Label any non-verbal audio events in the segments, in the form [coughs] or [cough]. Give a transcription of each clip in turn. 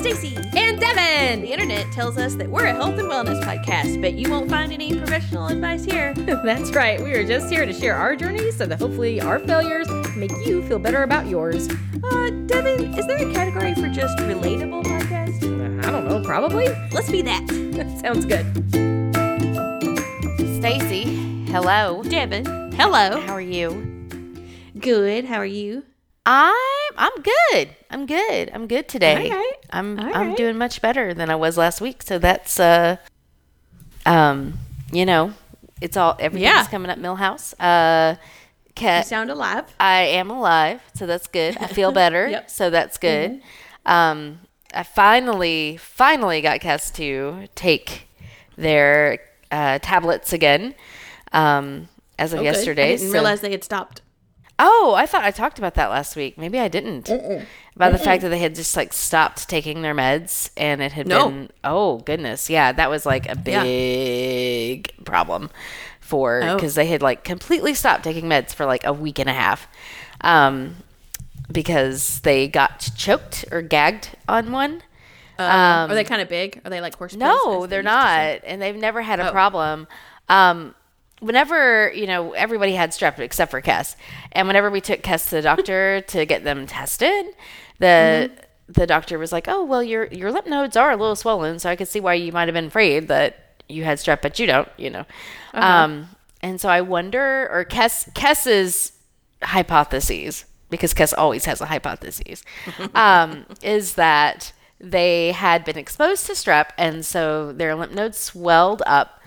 Stacy. And Devon. The internet tells us that we're a health and wellness podcast, but you won't find any professional advice here. [laughs] That's right. We are just here to share our journeys so that hopefully our failures make you feel better about yours. Uh, Devon, is there a category for just relatable podcast? I don't know, probably. [laughs] Let's be that. Sounds good. Stacy, hello. Devon, hello. How are you? Good. How are you? I'm I'm good. I'm good. I'm good today. Right. I'm All I'm right. doing much better than I was last week. So that's uh um you know, it's all everything's Yeah. coming up Milhouse. Uh You sound alive. I am alive, so that's good. I feel [laughs] better, Yep. Mm-hmm. so that's good. Um I finally finally got Cass to take their uh, tablets again. Um as of yesterday. I didn't so- realize they had stopped. Oh, I thought I talked about that last week. Maybe I didn't. About the fact that they had just like stopped taking their meds and it had No. been oh goodness. Yeah, that was like a Yeah. big problem for Oh. cuz they had like completely stopped taking meds for like a week and a half. Um because they got choked or gagged on one. Um, are they kind of big? Are they like horse No, they they're used to say? not, and they've never had a Oh. problem. Um, whenever you know, everybody had strep except for Kess, and whenever we took Kess to the doctor [laughs] to get them tested, the Mm-hmm. the doctor was like, "Oh, well, your your lymph nodes are a little swollen, so I could see why you might have been afraid that you had strep, but you don't, you know." Uh-huh. Um, and so I wonder, or Kess Kess's hypotheses, because Kess always has a hypothesis, [laughs] um, is that they had been exposed to strep, and so their lymph nodes swelled up,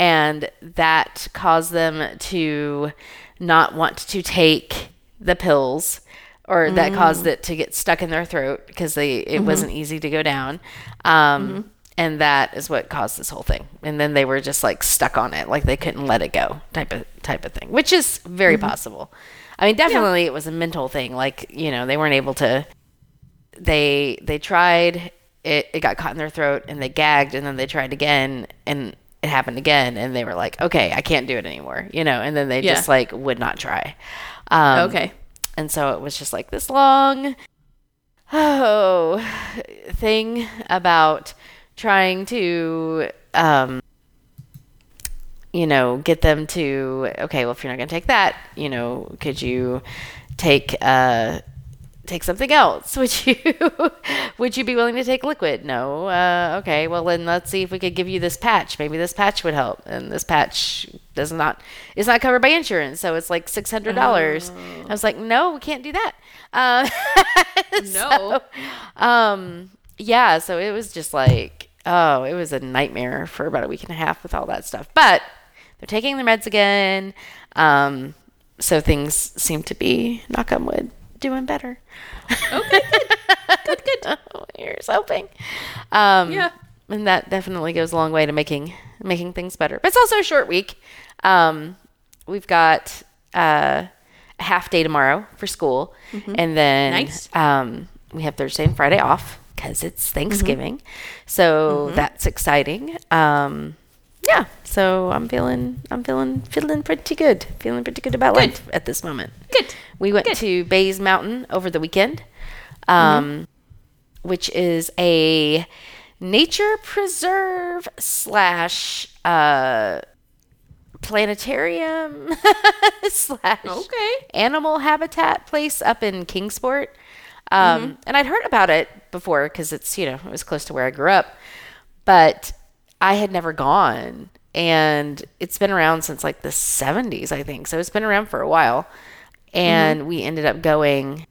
and that caused them to not want to take the pills, or that mm. caused it to get stuck in their throat because they it mm-hmm. wasn't easy to go down. Um, mm-hmm. And that is what caused this whole thing. And then they were just like stuck on it, like they couldn't let it go, type of type of thing, which is very mm-hmm. possible. I mean, definitely it was a mental thing. Like you know, they weren't able to they they tried it it got caught in their throat and they gagged and then they tried again and it happened again and they were like okay i can't do it anymore you know and then they Yeah. just like would not try um, Okay. and so it was just like this long oh thing about trying to um you know get them to okay well if you're not going to take that you know could you take uh take something else. [laughs] Would you would you be willing to take liquid? No. Uh, okay well then let's see if we could give you this patch. Maybe this patch would help. And this patch does not is not covered by insurance so it's like $600 i was like no we can't do that. Um, [laughs] No. so, um yeah so it was just like oh it was a nightmare for about a week and a half with all that stuff. But they're taking their meds again. Um so things seem to be knock on wood doing better Okay. Good. Good. Good. [laughs] here's hoping um Yeah. and that definitely goes a long way to making making things better but it's also a short week um we've got uh a half day tomorrow for school and then Mm-hmm. Nice. um we have thursday and friday off because it's thanksgiving so Mm-hmm. that's exciting um yeah so i'm feeling i'm feeling feeling pretty good feeling pretty good about life at this moment Good. we went Good. to Bays Mountain over the weekend, um, which is a nature preserve slash uh, planetarium [laughs] slash Okay. animal habitat place up in Kingsport. Um, And I'd heard about it before because it's, you know, it was close to where I grew up, but I had never gone. And it's been around since like the 70s, I think. So it's been around for a while. And we ended up going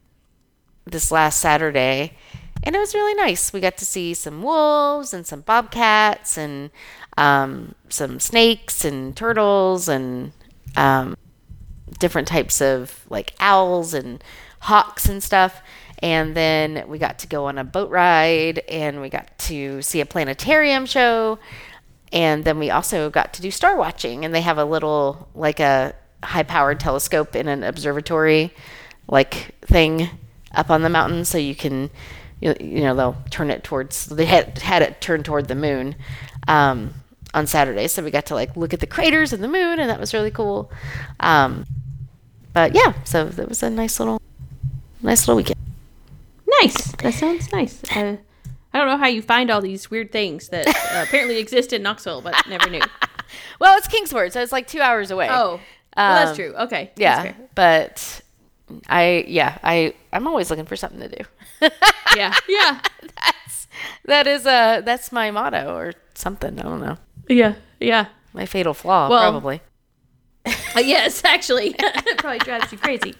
this last Saturday, and it was really nice. We got to see some wolves and some bobcats and um, some snakes and turtles and um, different types of like owls and hawks and stuff. And then we got to go on a boat ride and we got to see a planetarium show. And then we also got to do star watching. And they have a little, like a high powered telescope in an observatory like thing up on the mountain. So you can, you, know, they'll turn it towards, they had, had it turned toward the moon. Um, on Saturday, so we got to like look at the craters and the moon, and that was really cool. Um, but yeah, so it was a nice little, nice little weekend. Nice. That sounds nice. Uh, I don't know how you find all these weird things that uh, [laughs] apparently exist in Knoxville, but never knew. [laughs] Well, it's Kingsport, so it's like two hours away. Oh, well, that's Um, true. Okay. yeah, but I yeah I I'm always looking for something to do. [laughs] Yeah. Yeah. that's that is uh that's my motto or something. I don't know. Yeah. Yeah. My fatal flaw, Well- probably. Uh, yes, actually, it probably drives you crazy.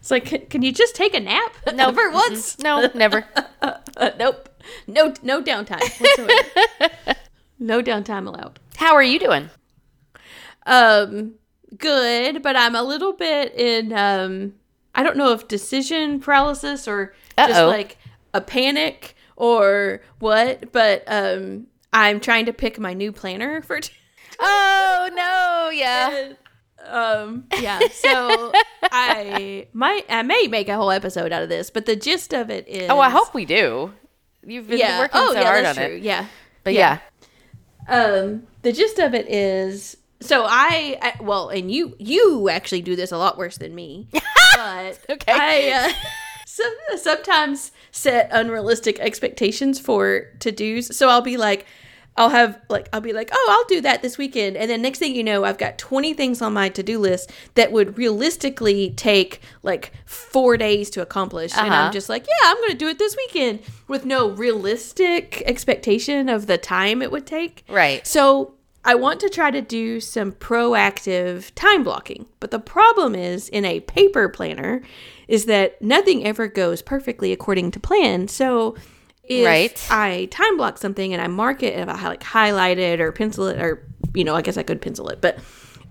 It's like, can, you just take a nap? No, for once. No, never. Uh, [laughs] nope. No, no downtime whatsoever. [laughs] no downtime allowed. How are you doing? Um, good, but I'm a little bit in. Um, I don't know if decision paralysis or just Uh-oh. like a panic or what, but um, I'm trying to pick my new planner for. T- [laughs] Oh no, yeah. Um yeah so [laughs] i might i may make a whole episode out of this but the gist of it is Oh, I hope we do. You've been yeah working oh so yeah hard on true it. yeah But yeah. um the gist of it is so I, I well and you you actually do this a lot worse than me [laughs] but Okay. i uh, so, sometimes set unrealistic expectations for to do's so i'll be like I'll have like I'll be like, "Oh, I'll do that this weekend." And then next thing you know, I've got 20 things on my to-do list that would realistically take like 4 days to accomplish. And Uh-huh. I'm just like, "Yeah, I'm going to do it this weekend." With no realistic expectation of the time it would take. Right. So I want to try to do some proactive time blocking. But the problem is in a paper planner is that nothing ever goes perfectly according to plan. So if Right. I time block something and I mark it and I like highlight it or pencil it or you know, I guess I could pencil it, but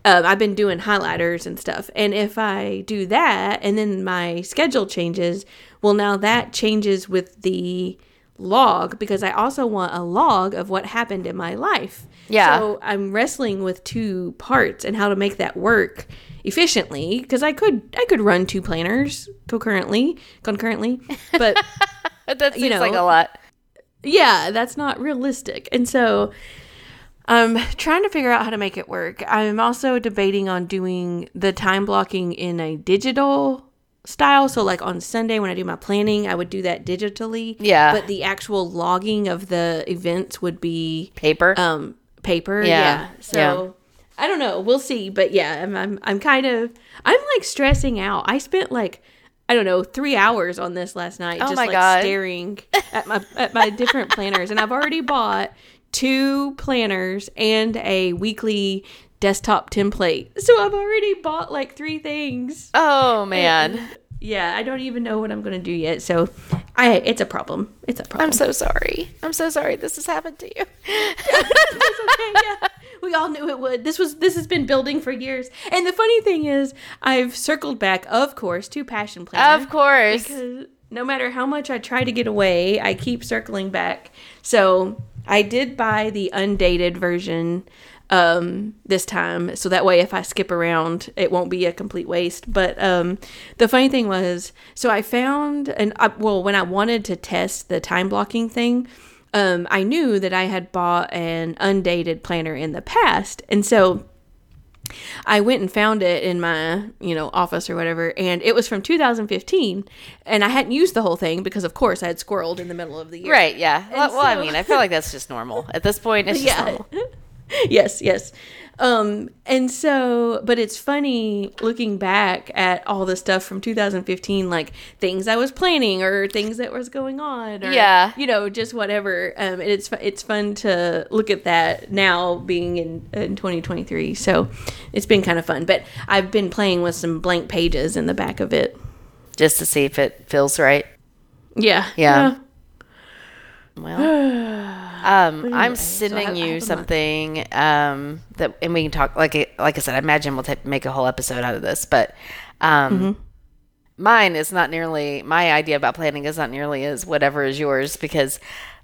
um, I've been doing highlighters and stuff. And if I do that and then my schedule changes, well, now that changes with the log because I also want a log of what happened in my life. Yeah. So I'm wrestling with two parts and how to make that work efficiently because I could I could run two planners concurrently concurrently, but [laughs] That seems you know, like a lot. yeah, that's not realistic. And so I'm trying to figure out how to make it work. I'm also debating on doing the time blocking in a digital style. So like on Sunday when I do my planning, I would do that digitally. Yeah. But the actual logging of the events would be Paper. um paper. Yeah. Yeah. So I don't know. We'll see. But yeah, I'm, I'm I'm kind of I'm like stressing out. I spent like I don't know three hours on this last night, Oh just my like God. staring at my at my different planners, and I've already bought two planners and a weekly desktop template. So I've already bought like three things. oh man. Yeah, I don't even know what I'm gonna do yet. So I it's a problem. It's a problem. I'm so sorry. I'm so sorry this has happened to you. [laughs] Okay, yeah. [laughs] We all knew it would. This was this has been building for years. And the funny thing is, I've circled back, of course, to Passion Planner. Of course. Because no matter how much I try to get away, I keep circling back. So I did buy the undated version um this time so that way if i skip around it won't be a complete waste but um the funny thing was so i found and I, well when i wanted to test the time blocking thing um i knew that i had bought an undated planner in the past and so I went and found it in my, you know, office or whatever, and it was from 2015, and I hadn't used the whole thing because, of course, I had squirreled in the middle of the year. Right, yeah. Well, well, I mean, I feel like that's just normal. At this point, it's [laughs] just Yeah. normal. [laughs] yes, yes. Um, and so, but it's funny looking back at all the stuff from 2015, like things I was planning or things that was going on, or Yeah. you know, just whatever. Um, and it's it's fun to look at that now, being in in 2023. So it's been kind of fun. But I've been playing with some blank pages in the back of it. Just to see if it feels right. Yeah, Yeah. Well, um, I'm so sending I you something um, that, and we can talk. Like, like I said, I imagine we'll ta make a whole episode out of this. But um, Mm-hmm. mine is not nearly my idea about planning is not nearly as whatever is yours because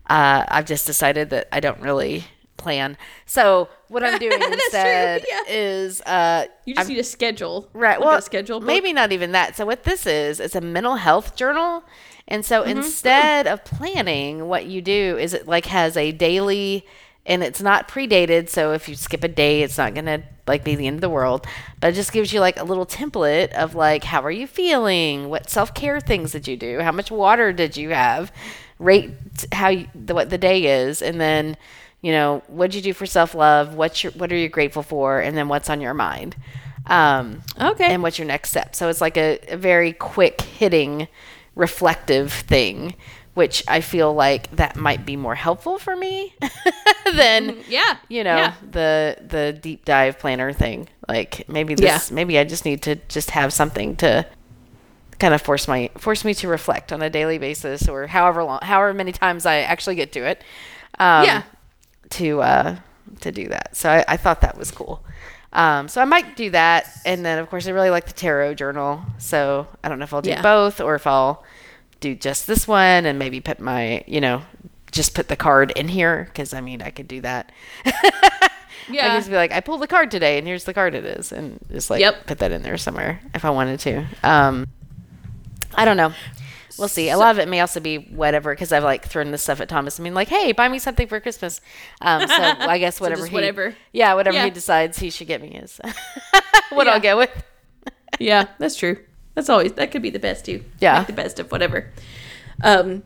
uh, I've just decided that I don't really plan. So what I'm doing [laughs] true, instead yeah. is uh, You just I'm- need a schedule, Right. Like well, schedule. book. maybe not even that. So what this is, it's a mental health journal. And so Mm-hmm. instead of planning, what you do is it like has a daily and it's not predated. So if you skip a day, it's not going to like be the end of the world, but it just gives you like a little template of like, how are you feeling? What self-care things did you do? How much water did you have? rate how you, the, what the day is, and then you know what'd you do for self love? What's your what are you grateful for? And then what's on your mind? Um, Okay. and what's your next step? So it's like a, a very quick hitting, reflective thing, which I feel like that might be more helpful for me [laughs] than yeah. you know Yeah. the the deep dive planner thing. Like maybe this Yeah. maybe I just need to just have something to kind of force my force me to reflect on a daily basis or however long however many times I actually get to it. Um, Yeah. To uh to do that. So I, I thought that was cool. Um, so I might do that, and then of course I really like the tarot journal. So I don't know if I'll do Yeah. both or if I'll do just this one and maybe put my you know just put the card in here because I mean I could do that. [laughs] Yeah, I just be like, I pulled the card today, and here's the card it is, and just like Yep. put that in there somewhere if I wanted to. Um, I don't know. We'll see. A lot of it may also be whatever because I've like thrown this stuff at Thomas. I mean, like, hey, buy me something for Christmas. Um, so [laughs] I guess whatever just he, whatever. yeah, whatever Yeah. he decides he should get me is [laughs] what Yeah. I'll go with. yeah, that's true. That's always that could be the best too. Yeah. Make the best of whatever. Um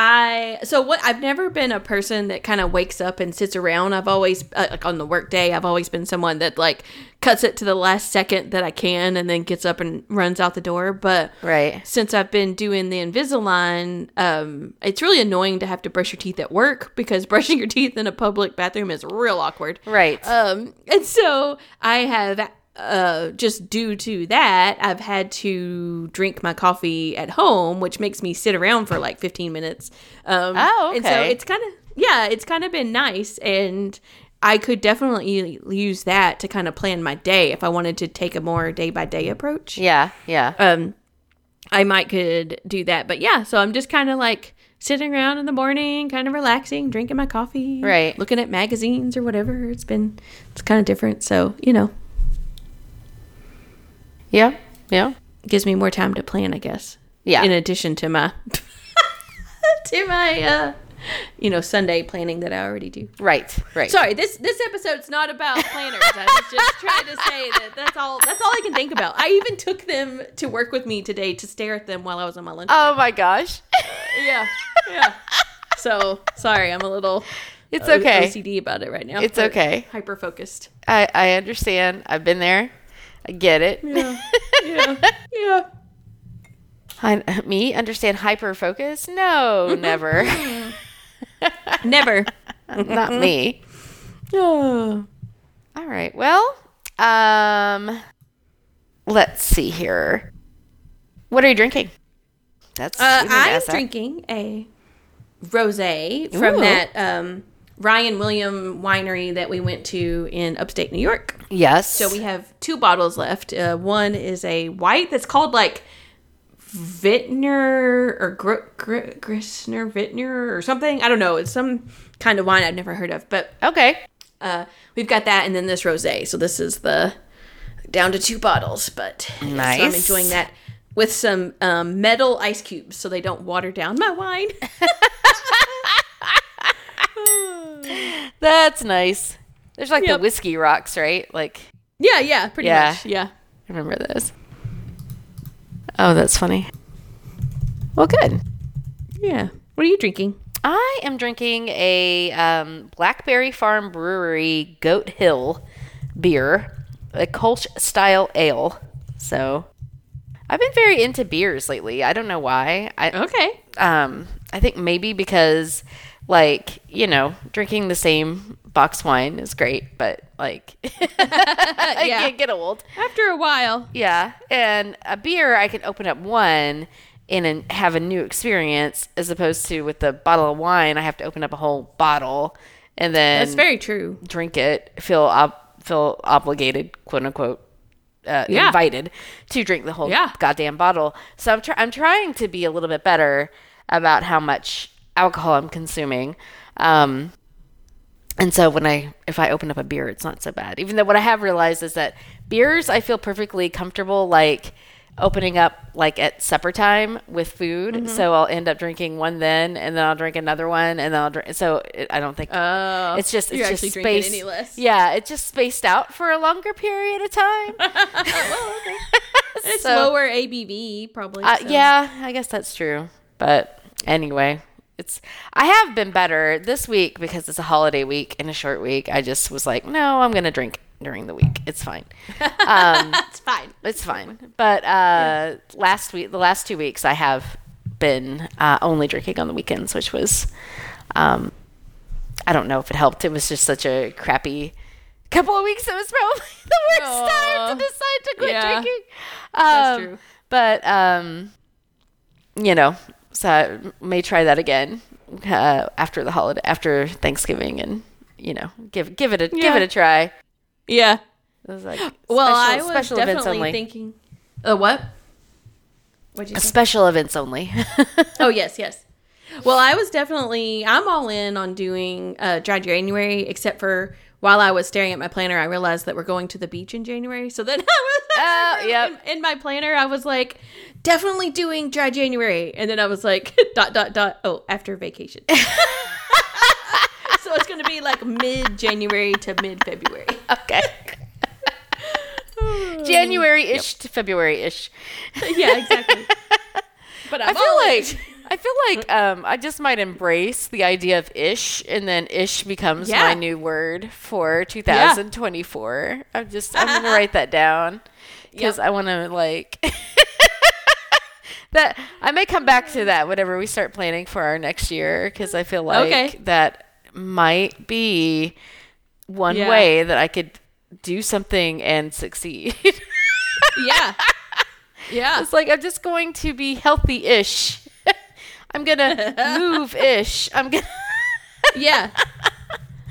I so what I've never been a person that kind of wakes up and sits around. I've always uh, like on the work day, I've always been someone that like cuts it to the last second that I can and then gets up and runs out the door, but Right. since I've been doing the Invisalign, um, it's really annoying to have to brush your teeth at work because [laughs] brushing your teeth in a public bathroom is real awkward. Right. Um, and so I have, uh, just due to that, I've had to drink my coffee at home, which makes me sit around for like 15 minutes. Um, Oh, And so it's kind of, yeah, it's kind of been nice. And I could definitely use that to kind of plan my day if I wanted to take a more day by day approach yeah. Yeah. um I might could do that. But yeah, so I'm just kind of like sitting around in the morning, kind of relaxing, drinking my coffee, Right. looking at magazines or whatever. It's been it's kind of different. So, you know, yeah. Yeah. gives me more time to plan, I guess. Yeah. In addition to my [laughs] to my uh you know, Sunday planning that I already do. Right. Right. Sorry, this this episode's not about planners. I was just trying to say that that's all that's all I can think about. I even took them to work with me today to stare at them while I was on my lunch. oh my gosh. [laughs] yeah, yeah. So sorry, I'm a little. It's O- okay. OCD about it right now. It's okay. Hyper focused. I I understand. I've been there. I get it. Yeah, yeah, yeah. [laughs] I, [laughs] me understand hyper focus? No, never. [laughs] Never. Not me. Oh. All right. Well, um, let's see here. What are you drinking? That's Uh, we need to I'm ask that. drinking a rosé from Ooh. that um, Ryan William winery that we went to in upstate New York. Yes. So we have two bottles left. Uh, one is a white that's called like Vintner or Gr- Gr- Grissner Vintner or something. I don't know. It's some kind of wine I've never heard of, but okay. uh, we've got that and then this rosé. So this is the down to two bottles, but yeah, so I'm enjoying that with some um, metal ice cubes so they don't water down my wine. [laughs] [laughs] [laughs] [laughs] That's nice. There's like Yep. the whiskey rocks, right? Like yeah, yeah, pretty Yeah. much. Yeah. I remember those. Oh, that's funny. Well, good. Yeah. What are you drinking? I am drinking a um, Blackberry Farm Brewery Goat Hill beer, a Kolsch style ale. So I've been very into beers lately. I don't know why. I Okay. um I think maybe because like, you know, drinking the same box wine is great, but like [laughs] I Yeah. can't get old. After a while. Yeah, and a beer I can open up one and have a new experience, as opposed to with the bottle of wine I have to open up a whole bottle and then That's very true. drink it, feel ob- feel obligated, quote unquote, uh, Yeah. invited to drink the whole Yeah. goddamn bottle. So I'm try- I'm trying to be a little bit better about how much alcohol I'm consuming. Um, and so when I if I open up a beer, it's not so bad. Even though what I have realized is that beers I feel perfectly comfortable like opening up like at supper time with food. Mm-hmm. So I'll end up drinking one then, and then I'll drink another one, and then I'll drink. So it, I don't think Oh, it's just it's just spaced. any less. Yeah, it's just spaced out for a longer period of time. well, [laughs] okay. [laughs] It's So- lower ABV, probably. Uh, so. Yeah, I guess that's true. But anyway, it's I have been better this week because it's a holiday week and a short week. I just was like, no, I'm gonna drink during the week. It's fine. Um, [laughs] That's fine. it's fine. But uh, last week, the last two weeks, I have been uh, only drinking on the weekends, which was, um, I don't know if it helped. It was just such a crappy couple of weeks. It was probably [laughs] the worst time to decide to quit Yeah. drinking. That's Um, true. But um, you know, so I may try that again uh, after the holiday, after Thanksgiving, and you know, give give it a give it a try. Yeah. It was like Well, special, I was special events definitely only. thinking. Uh, what? What'd you say? special events only. [laughs] Oh yes, yes. Well, I was definitely I'm all in on doing uh, dry January, except for while I was staring at my planner, I realized that we're going to the beach in January. So then [laughs] I was Oh, yep. in, in my planner, I was like, definitely doing dry January, and then I was like, [laughs] dot dot dot. Oh, after vacation. [laughs] so it's going to be like mid January to mid February. okay. January ish to February ish. yeah, exactly. But I'm I feel in. like I feel like [laughs] um, I just might embrace the idea of ish, and then ish becomes Yeah. my new word for 2024. I'm just I'm gonna write that down [laughs] because I want to like [laughs] that. I may come back to that whenever we start planning for our next year because I feel like Okay. that might be one Yeah. way that I could do something and succeed. yeah, yeah. It's like I'm just going to be healthy-ish. I'm gonna move-ish. [laughs] I'm gonna Yeah. [laughs]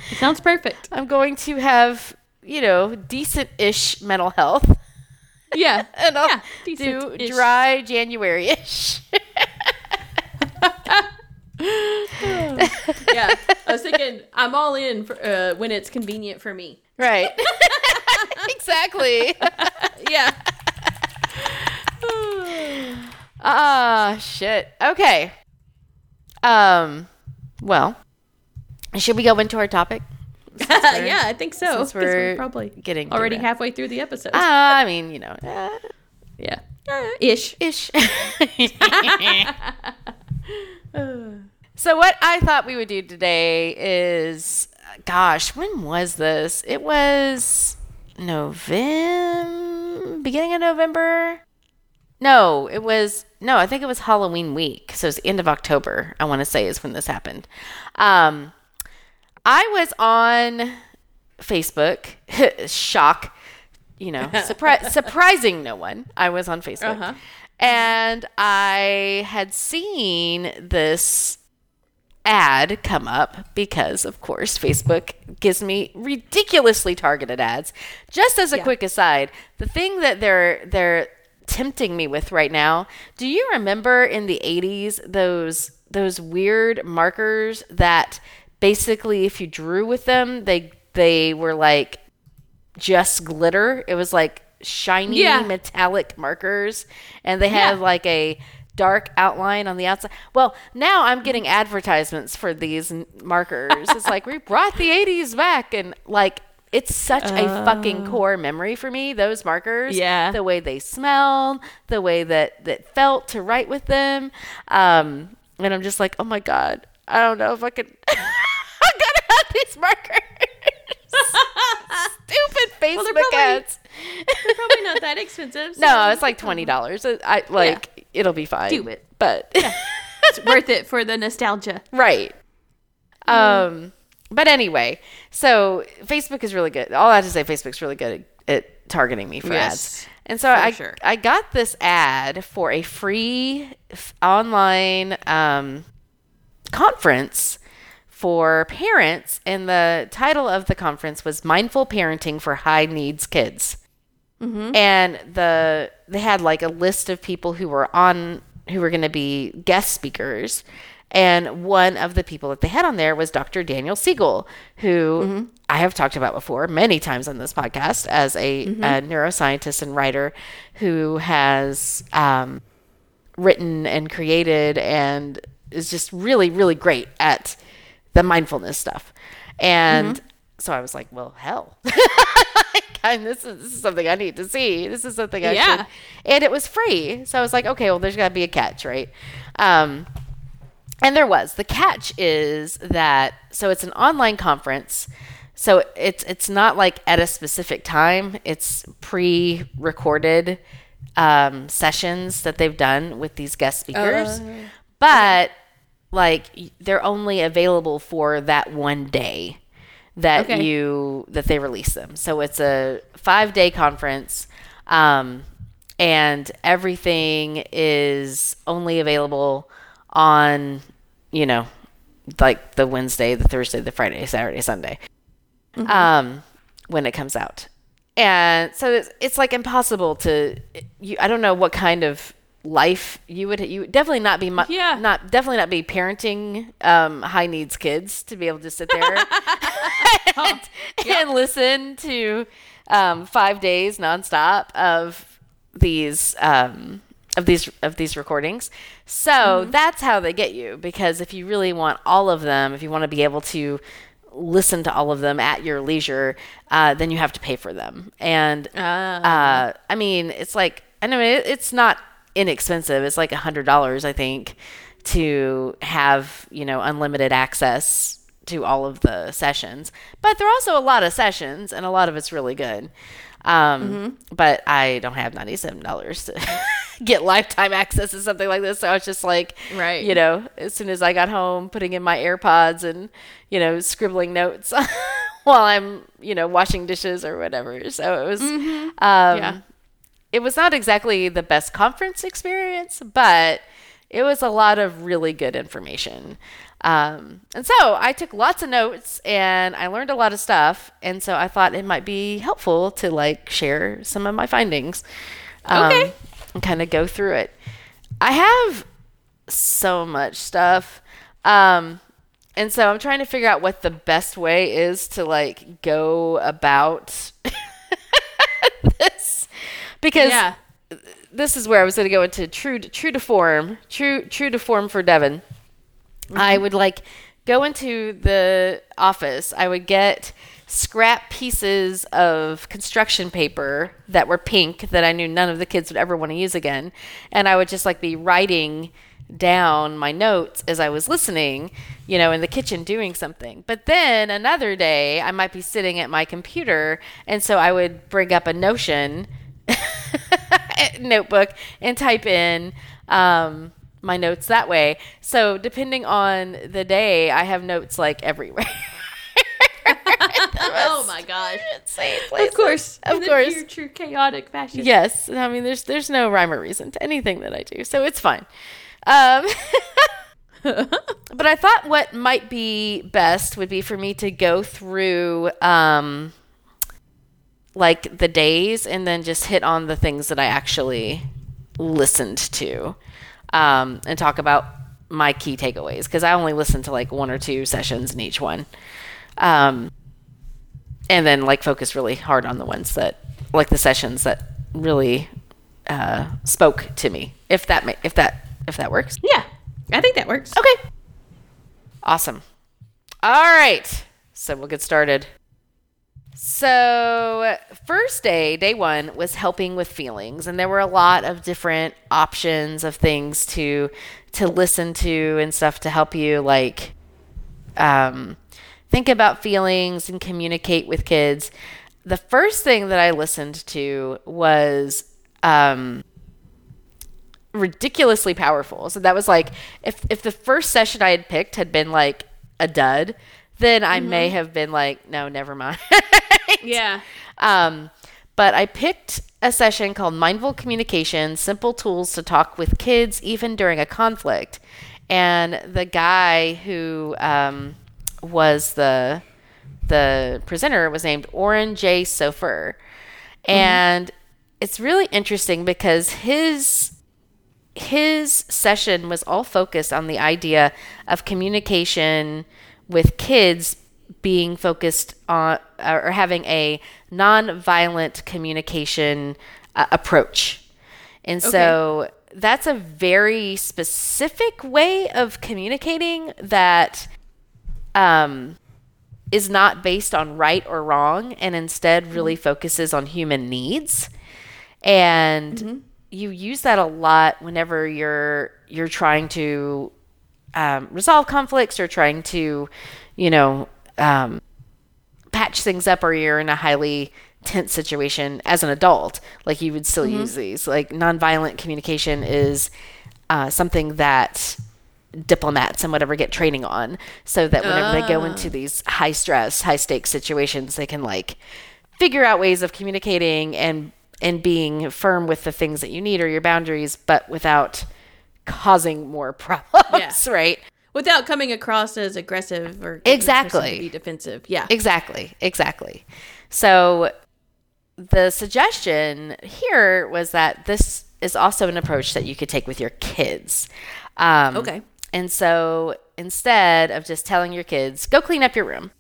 It sounds perfect. I'm going to have you know decent-ish mental health, Yeah. [laughs] and I'll Yeah, do dry January-ish. Yeah. I was thinking I'm all in for, uh, when it's convenient for me. right. exactly. Yeah. Ah, shit. Okay. Um. Well, should we go into our topic? [laughs] yeah, I think so. since [laughs] 'cause we're probably getting already that. halfway through the episode. Ah, I mean, you know, [laughs] uh, yeah. Ish. ish. so what I thought we would do today is, gosh, when was this? It was November, beginning of November. No, it was no. I think it was Halloween week. So it's the end of October. I want to say is when this happened. Um, I was on Facebook. [laughs] Shock. You know, [laughs] surpri- surprising no one. I was on Facebook. Uh-huh. And I had seen this ad come up because of course Facebook gives me ridiculously targeted ads. Just as a Yeah. quick aside, the thing that they're they're tempting me with right now, do you remember in the 80s those those weird markers that basically if you drew with them, they they were like just glitter. It was like shiny Yeah. metallic markers and they had Yeah. like a dark outline on the outside. Well, now I'm getting advertisements for these markers. it's like we brought the 80s back and like it's such a fucking core memory for me those markers. Yeah. the way they smelled the way that that felt to write with them. Um and i'm just like oh my god i don't know if i could [laughs] i'm gonna have these markers. [laughs] Stupid facebook probably- ads. They're probably not that expensive. [laughs] so no it's like $20 i like it'll be fine. Do it. but it's worth it for the nostalgia. right. Um but anyway so facebook is really good. All i have to say facebook's really good at, at targeting me for Yes, ads. And so i sure. i got this ad for a free f- online um conference for parents and the title of the conference was mindful parenting for high needs kids. And the they had like a list of people who were on who were going to be guest speakers and one of the people that they had on there was Dr. Daniel Siegel, who I have talked about before many times on this podcast as a, a neuroscientist and writer who has um, written and created and is just really, really great at the mindfulness stuff. And so I was like, well, hell. [laughs] and this is, this is something I need to see. This is something I Yeah. should. And it was free. So I was like, okay, well, there's got to be a catch, right? Um, and there was. The catch is that so it's an online conference so it's it's not like at a specific time. It's pre-recorded um, sessions that they've done with these guest speakers. But like they're only available for that one day that Okay. you that they release them. So it's a five day conference um, and everything is only available on you know like the wednesday the thursday the friday saturday sunday um, when it comes out. And so it's, it's like impossible to you i don't know what kind of life you would you would definitely not be mu- Yeah. not definitely not be parenting um, high needs kids to be able to sit there [laughs] [laughs] and, and listen to um, five days nonstop of these um, of these of these recordings. So that's how they get you. Because if you really want all of them, if you want to be able to listen to all of them at your leisure, uh, then you have to pay for them. And uh, I mean, it's like I know it, it's not inexpensive. It's like a hundred dollars, I think, to have you know unlimited access to all of the sessions. But there are also a lot of sessions, and a lot of it's really good. Um, But I don't have ninety seven dollars to [laughs] get lifetime access to something like this. So I was just like, Right. you know, as soon as I got home, putting in my AirPods and you know scribbling notes [laughs] while I'm you know washing dishes or whatever. So it was. Um, Yeah. it was not exactly the best conference experience, but it was a lot of really good information. Um, and so I took lots of notes and I learned a lot of stuff. And so I thought it might be helpful to like share some of my findings. um, Okay. And kind of go through it. I have so much stuff. Um, and so I'm trying to figure out what the best way is to like go about [laughs] this because Yeah. This is where I was going to go into true true to form, true true to form for Devon. I mm-hmm. would like go into the office. I would get scrap pieces of construction paper that were pink that I knew none of the kids would ever want to use again, and I would just like be writing down my notes as I was listening, you know, in the kitchen doing something. But then another day, I might be sitting at my computer, and so I would bring up a Notion [laughs] notebook and type in um, my notes that way. So depending on the day, I have notes like everywhere. [laughs] Oh my gosh. Of course. of In course. pure, true chaotic fashion. Yes, I mean there's there's no rhyme or reason to anything that I do, so it's fine. Um, [laughs] but I thought what might be best would be for me to go through um, like the days and then just hit on the things that I actually listened to um, and talk about my key takeaways because I only listened to like one or two sessions in each one. Um, and then like focus really hard on the ones that like the sessions that really uh, spoke to me if that ma- if that if that works Yeah. I think that works. okay awesome all right so we'll get started so first day day one was helping with feelings and there were a lot of different options of things to to listen to and stuff to help you like um, think about feelings and communicate with kids. The first thing that I listened to was um, ridiculously powerful. So that was like if if the first session I had picked had been like a dud, then I may have been like, no, never mind. [laughs] Yeah. Um, but I picked a session called Mindful Communication Simple Tools to Talk with Kids Even During a Conflict. And the guy who um, was the the presenter was named Oren J. Sofer. And it's really interesting because his his session was all focused on the idea of communication with kids being focused on or having a non-violent communication uh, approach. And so that's a very specific way of communicating that um, is not based on right or wrong and instead really focuses on human needs. And you use that a lot whenever you're you're trying to um, resolve conflicts or trying to, you know, um, patch things up or you're in a highly tense situation as an adult, like you would still use these. Like nonviolent communication is uh, something that diplomats and whatever get training on so that whenever they go into these high stress, high stakes situations, they can like figure out ways of communicating and and being firm with the things that you need or your boundaries, but without causing more [laughs] problems, right? Without coming across as aggressive or Exactly. be defensive. Yeah. Exactly, exactly. So the suggestion here was that this is also an approach that you could take with your kids. Um, Okay. And so instead of just telling your kids, go clean up your room,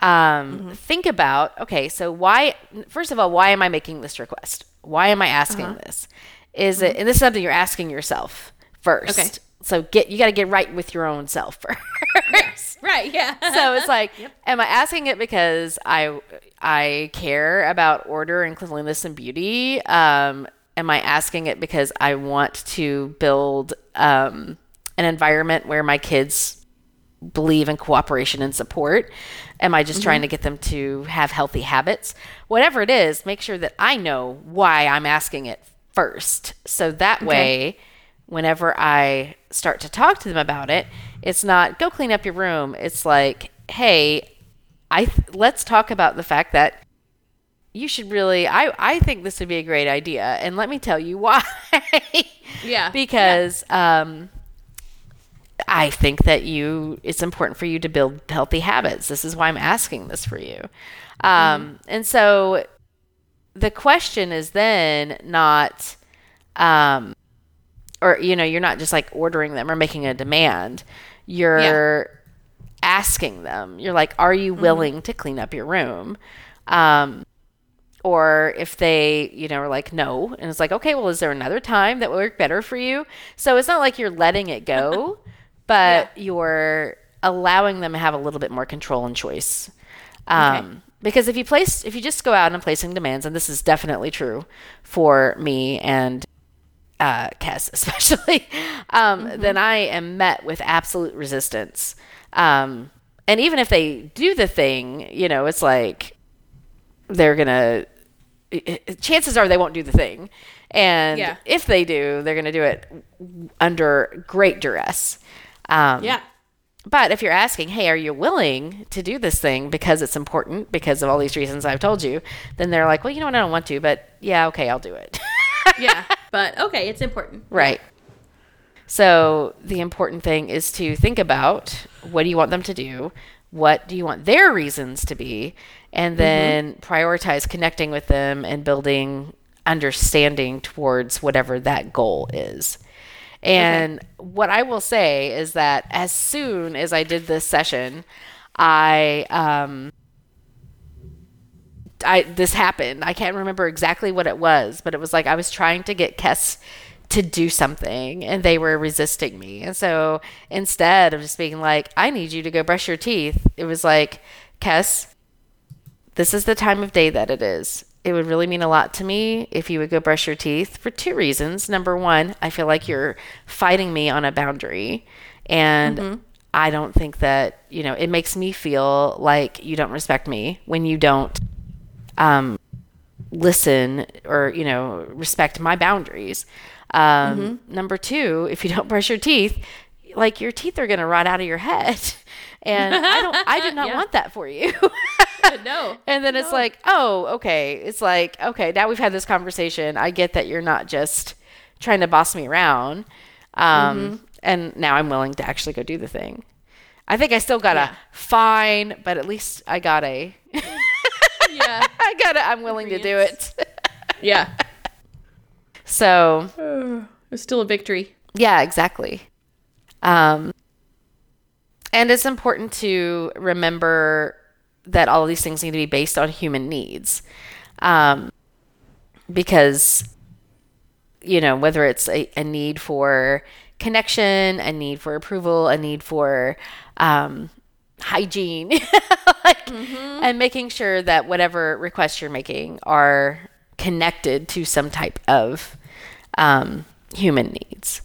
um, think about okay, so why, first of all, why am I making this request? Why am I asking this? Is it, and this is something you're asking yourself first. Okay. So get, you got to get right with your own self [laughs] first. Right. Yeah. so it's like [laughs] am i asking it because i i care about order and cleanliness and beauty? Um am i asking it because i want to build um an environment where my kids believe in cooperation and support? Am i just trying to get them to have healthy habits? Whatever it is make sure that i know why i'm asking it first. So that way whenever I start to talk to them about it, it's not go clean up your room. It's like, hey, I th- let's talk about the fact that you should really I I think this would be a great idea and let me tell you [laughs] why. Yeah. [laughs] because um I think that you it's important for you to build healthy habits. This is why I'm asking this for you. Um and so the question is then not um or you know you're not just like ordering them or making a demand. You're asking them. You're like are you willing to clean up your room? Um or if they you know are like no. And it's like okay well is there another time that would work better for you? So it's not like you're letting it go [laughs] but you're allowing them to have a little bit more control and choice. Um, because if you place if you just go out and placing demands and this is definitely true for me and uh, Kess [laughs] especially, um, then I am met with absolute resistance. Um, and even if they do the thing, you know, it's like they're gonna. Chances are they won't do the thing, and Yeah. if they do, they're gonna do it under great duress. Um, yeah. but if you're asking, hey, are you willing to do this thing because it's important, because of all these reasons I've told you, then they're like, well, you know what, I don't want to, but yeah, okay, I'll do it. [laughs] Yeah. But okay, it's important. Right. So the important thing is to think about what do you want them to do? What do you want their reasons to be? And then prioritize connecting with them and building understanding towards whatever that goal is. And what I will say is that as soon as I did this session, I um, I this happened. I can't remember exactly what it was, but it was like I was trying to get Kess to do something and they were resisting me. And so instead of just being like, I need you to go brush your teeth, it was like, Kess, this is the time of day that it is. It would really mean a lot to me if you would go brush your teeth for two reasons. Number one, I feel like you're fighting me on a boundary. And mm-hmm. I don't think that, you know, it makes me feel like you don't respect me when you don't um, listen or you know respect my boundaries um, number two if you don't brush your teeth like your teeth are going to rot out of your head [laughs] and i don't i do not [laughs] Yeah. want that for you [laughs] no. and then it's like oh okay it's like okay now we've had this conversation i get that you're not just trying to boss me around um, and now i'm willing to actually go do the thing i think i still got Yeah. a fine but at least i got a Yeah. I got it. I'm willing to do it [laughs] Yeah. so It's still a victory. Yeah, exactly. Um, and it's important to remember that all of these things need to be based on human needs. Um, because, you know, whether it's a, a need for connection, a need for approval, a need for um, hygiene, [laughs] like, and making sure that whatever requests you're making are connected to some type of um, human needs.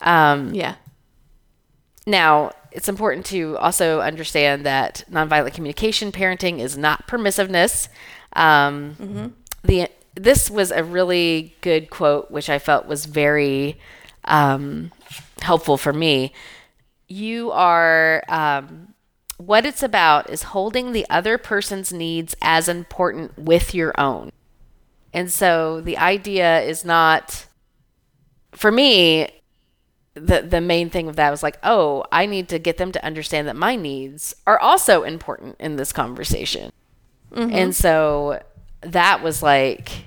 Um, Yeah. now, it's important to also understand that nonviolent communication parenting is not permissiveness. Um, The this was a really good quote, which I felt was very um, helpful for me. You are um, what it's about is holding the other person's needs as important with your own. And so the idea is not for me the the main thing of that was like, "Oh, I need to get them to understand that my needs are also important in this conversation." And so that was like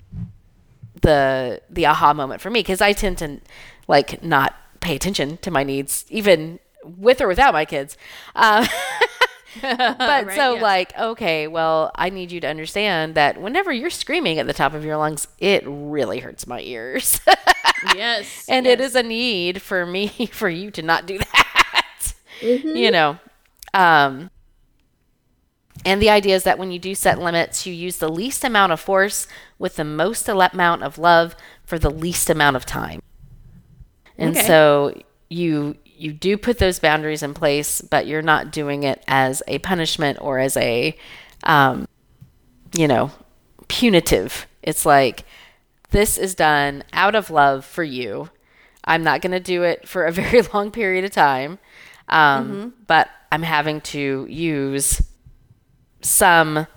the the aha moment for me because I tend to like not pay attention to my needs even with or without my kids. Uh, [laughs] [laughs] but so yeah. like okay well i need you to understand that whenever you're screaming at the top of your lungs it really hurts my ears [laughs] Yes. and it is a need for me [laughs] for you to not do that you know um and the idea is that when you do set limits you use the least amount of force with the most amount of love for the least amount of time and Okay. so you you do put those boundaries in place but you're not doing it as a punishment or as a um, you know punitive. It's like this is done out of love for you. I'm not going to do it for a [laughs] very long period of time um, but i'm having to use some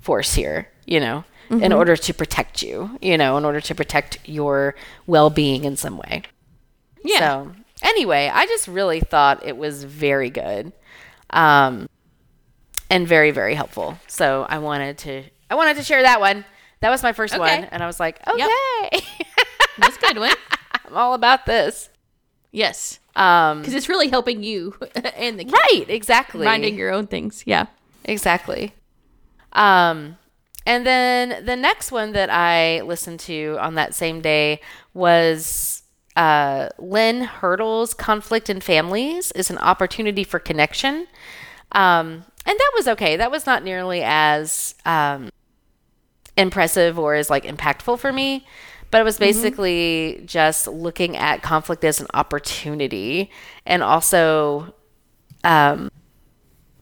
force here you know in order to protect you you know in order to protect your well-being in some way. Yeah. so anyway, I just really thought it was very good, um, and very very helpful. So I wanted to I wanted to share that one. That was my first Okay. one, and I was like, okay, [laughs] That's a good one. [laughs] I'm all about this. Yes. Um, Because it's really helping you [laughs] and the kid right, exactly, finding your own things. Yeah. exactly. Um, and then the next one that I listened to on that same day was uh, Lynn Hurdle's Conflict in Families is an opportunity for connection. Um, and that was okay. That was not nearly as um, impressive or as like impactful for me. But it was basically just looking at conflict as an opportunity and also um,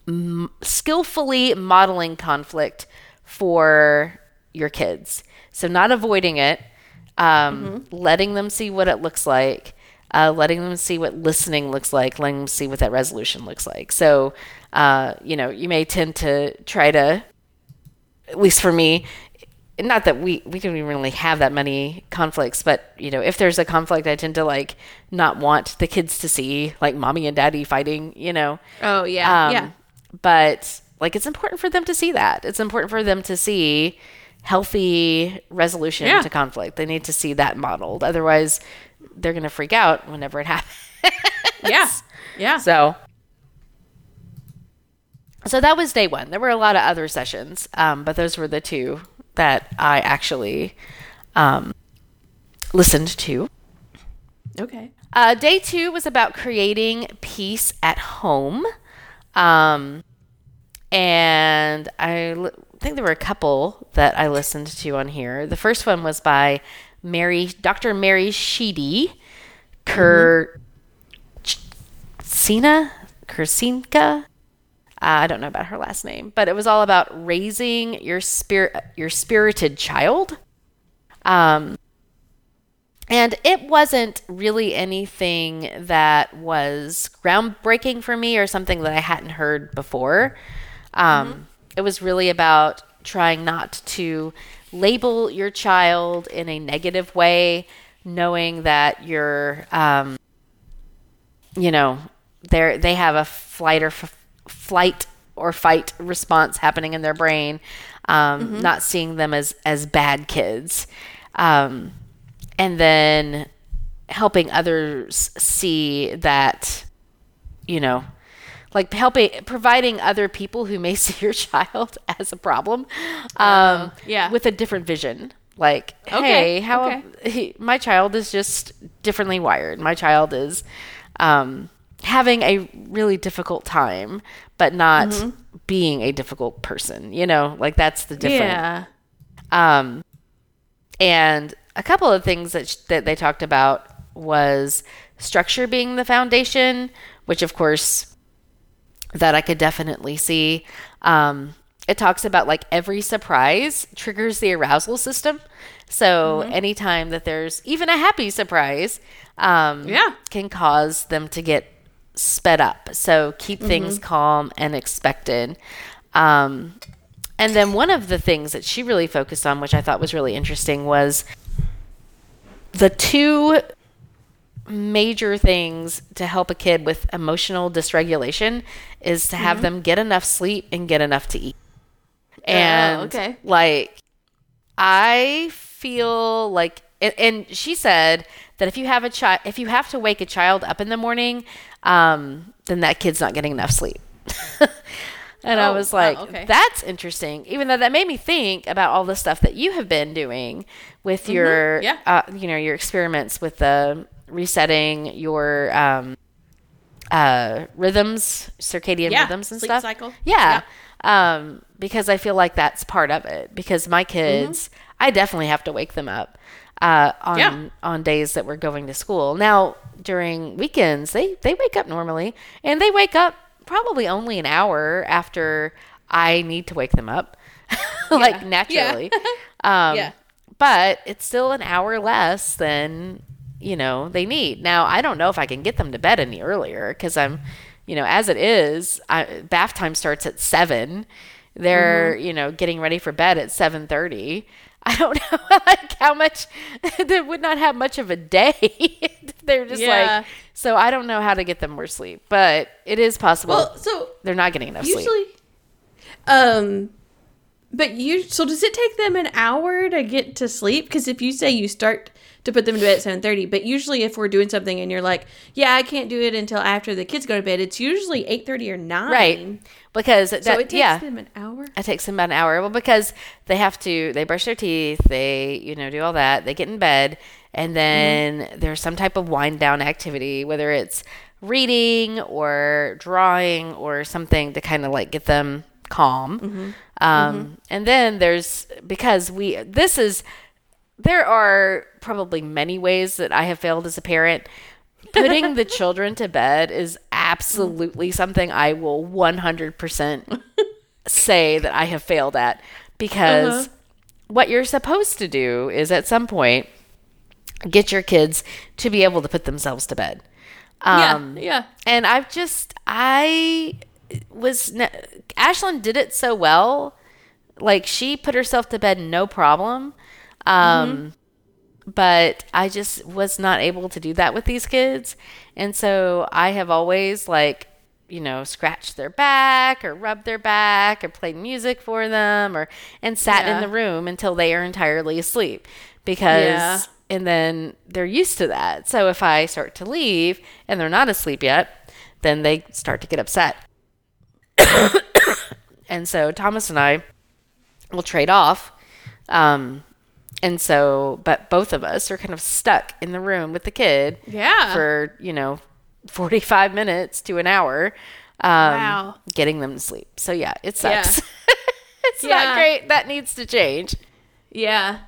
m- skillfully modeling conflict for your kids. So, not avoiding it, um, letting them see what it looks like, uh, letting them see what listening looks like, letting them see what that resolution looks like. So, uh, you know, you may tend to try to, at least for me, not that we we don't even really have that many conflicts, but you know, if there's a conflict, I tend to like not want the kids to see like mommy and daddy fighting. You know, Oh, yeah. um, yeah. But like, it's important for them to see that. It's important for them to see healthy resolution Yeah. to conflict. They need to see that modeled. Otherwise, they're going to freak out whenever it [laughs] happens. Yeah. Yeah. So, so that was day one. There were a lot of other sessions, um, but those were the two that I actually um, listened to. Okay. Uh, day two was about creating peace at home. Um, and I think there were a couple that I listened to on here. The first one was by Mary, Dr. Mary Sheedy, Kur, Sina, Kurcinka. I don't know about her last name, but it was all about raising your spirit, your spirited child. Um, and it wasn't really anything that was groundbreaking for me or something that I hadn't heard before. Um, It was really about trying not to label your child in a negative way, knowing that you're, um, you know, they they have a flight or f- flight or fight response happening in their brain. Um, Not seeing them as as bad kids. Um, and then helping others see that you know like helping providing other people who may [laughs] see your child [laughs] as a problem um yeah. with a different vision like Okay, hey how okay. he, my child is just differently wired my child is um having a really difficult time but not Mm-hmm. being a difficult person you know like that's the difference Yeah. um, and a couple of things that, sh- that they talked about was structure being the foundation, which of course that I could definitely see. Um, it talks about like every surprise triggers the arousal system. So anytime that there's even a happy surprise, um, Yeah. can cause them to get sped up. So keep things calm and expected. Um, and then one of the things that she really focused on, which I thought was really interesting, was the two major things to help a kid with emotional dysregulation is to have them get enough sleep and get enough to eat. And okay. like I feel like and, and she said that if you have a child if you have to wake a child up in the morning, um, then that kid's not getting enough sleep. [laughs] and I Oh, was wow, like, okay. that's interesting. Even though that made me think about all the stuff that you have been doing with your, Mm-hmm. yeah. uh, you know, your experiments with the resetting your um, uh, rhythms, circadian Yeah, rhythms and stuff. cycle. Yeah. Um, because I feel like that's part of it. Because my kids, I definitely have to wake them up uh, on Mm-hmm. Yeah. on days that we're going to school. Now during weekends, they they wake up normally, and they wake up probably only an hour after I need to wake them up, [laughs] like naturally. Um, [laughs] Yeah. But it's still an hour less than you know they need. Now I don't know if I can get them to bed any earlier because I'm, you know, as it is, I, bath time starts at seven. They're Mm-hmm. you know getting ready for bed at seven thirty. [laughs] I don't know [laughs] like how much [laughs] they would not have much of a day. They're just Yeah. like so. I don't know how to get them more sleep, but it is possible Well, so they're not getting enough sleep. usually, um, but you. So does it take them an hour to get to sleep? Because if you say you start to put them to bed at seven thirty, but usually if we're doing something and you're like, yeah, I can't do it until after the kids go to bed, it's usually eight thirty or nine. Right. Because that, So it takes yeah. them an hour. It takes them about an hour. Well, because they have to, they brush their teeth, they, you know, do all that. They get in bed, and then mm-hmm. there's some type of wind down activity, whether it's reading or drawing or something to kind of like get them calm. Mm-hmm. Um, And then there's because we, this is, there are probably many ways that I have failed as a parent. Putting the [laughs] children to bed is absolutely something I will 100% say that I have failed at because what you're supposed to do is at some point get your kids to be able to put themselves to bed. Um, yeah, yeah. and I've just I was Ashlyn did it so well, like she put herself to bed no problem. Um, but I just was not able to do that with these kids, and so I have always like you know scratched their back or rubbed their back or played music for them or and sat in the room until they are entirely asleep because Yeah. and then they're used to that. So if I start to leave and they're not asleep yet, then they start to get upset. [coughs] and so Thomas and I will trade off. Um, and so, but both of us are kind of stuck in the room with the kid Yeah. for, you know, 45 minutes to an hour, um, Wow. getting them to sleep. So yeah, it sucks. [laughs] it's Yeah. not great. That needs to change. Yeah.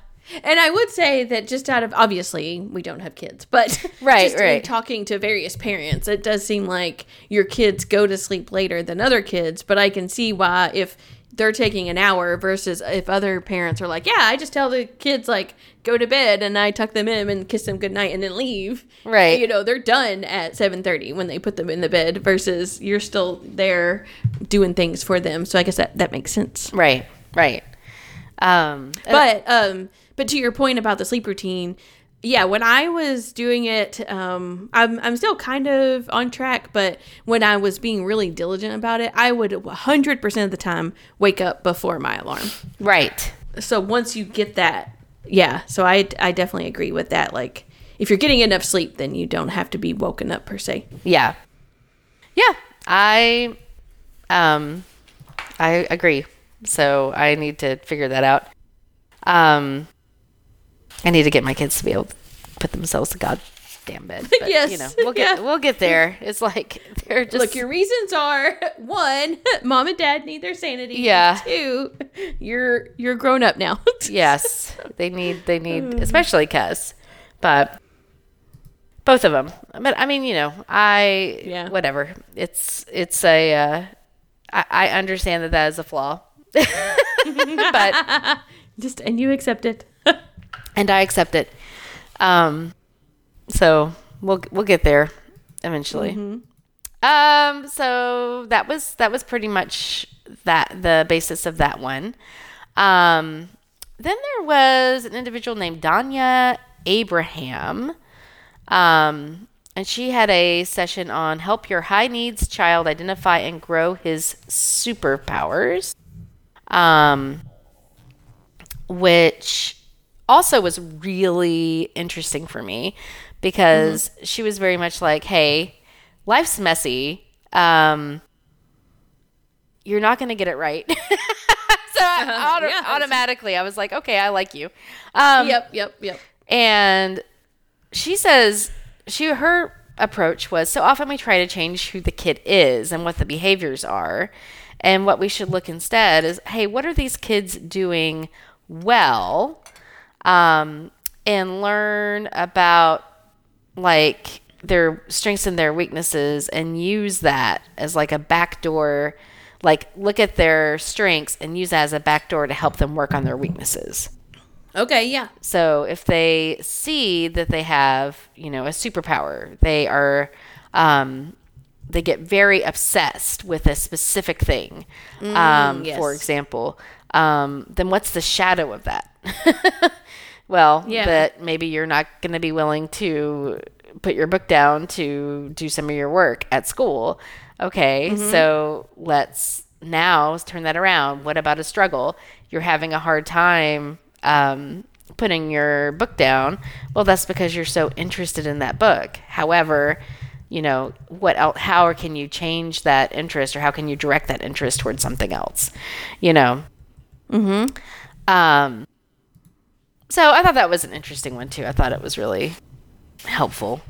And I would say that just out of obviously we don't have kids, but [laughs] Right, just right. talking to various parents, it does seem like your kids go to sleep later than other kids. But I can see why if they're taking an hour versus if other parents are like, yeah, I just tell the kids like go to bed and I tuck them in and kiss them goodnight and then leave. Right. You know, they're done at seven thirty when they put them in the bed versus you're still there doing things for them. So I guess that that makes sense. Right, right. Um, but um but to your point about the sleep routine yeah when i was doing it um i'm, I'm still kind of on track but when i was being really diligent about it i would 100% of the time wake up before my alarm right. so once you get that yeah so i i definitely agree with that like if you're getting enough sleep then you don't have to be woken up per se Yeah. Yeah. I um I agree. So I need to figure that out. Um I need to get my kids to be able to put themselves to goddamn bed. But, [laughs] Yes, You know, we'll get yeah. we'll get there. It's like they're just Look, your reasons are [laughs] one, [laughs] mom and dad need their sanity. Yeah. Two, you're you're grown up now. yes they need they need especially Kess but both of them. But I mean, you know, I Yeah. whatever. It's it's a uh, I, I understand that that is a flaw, but Just and you accept it. And I accept it. Um, so we'll we'll get there eventually. Um, so that was that was pretty much that the basis of that one. Um, then there was an individual named Dayna Abraham. Um, and she had a session on help your high needs child identify and grow his superpowers. Um, which also was really interesting for me because she was very much like, "Hey, life's messy. Um, you're not going to get it right." [laughs] so I, [laughs] auto- Yeah. automatically, I was like, "Okay, I like you." Um, yep, yep, yep. and she says she her approach was so often we try to change who the kid is and what the behaviors are. And what we should look instead is, hey, what are these kids doing well? Um, and learn about like their strengths and their weaknesses and use that as like a backdoor like look at their strengths and use that as a backdoor to help them work on their weaknesses. Okay, yeah. So if they see that they have, you know, a superpower, they are, um, they get very obsessed with a specific thing. um, yes. For example, um, then what's the shadow of that? [laughs] well, Yeah. that maybe you're not going to be willing to put your book down to do some of your work at school. Okay, so let's now turn that around. What about a struggle? You're having a hard time um, putting your book down. Well, that's because you're so interested in that book. However, you know what else how can you change that interest or how can you direct that interest towards something else you know mm-hmm. um so i thought that was an interesting one too i thought it was really helpful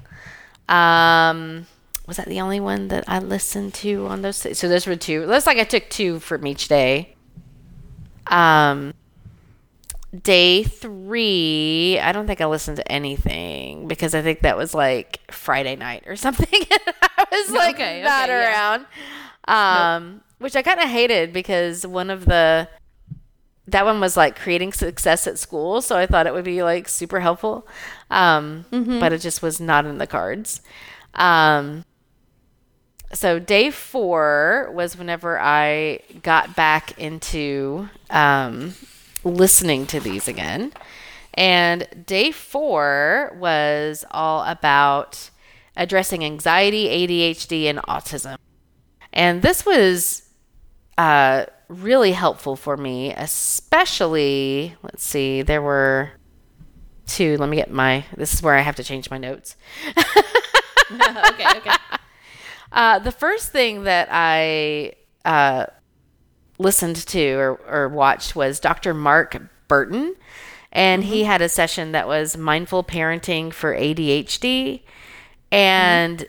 um was that the only one that i listened to on those so those were two It looks like i took two from each day um day three, I don't think I listened to anything because I think that was like Friday night or [laughs] something. [laughs] I was like Okay, not okay, yeah. around. Um, which I kind of hated because one of the that one was like creating success at school, so I thought it would be like super helpful. Um, but it just was not in the cards. Um, so day four was whenever I got back into um, listening to these again. And day four was all about addressing anxiety, ADHD, and autism. And this was uh, really helpful for me, especially, let's see, there were two. Let me get my, this is where I have to change my notes. [laughs] okay, okay. Uh, the first thing that I uh, listened to or, or watched was Dr. Mark Bertin. And he had a session that was mindful parenting for ADHD. And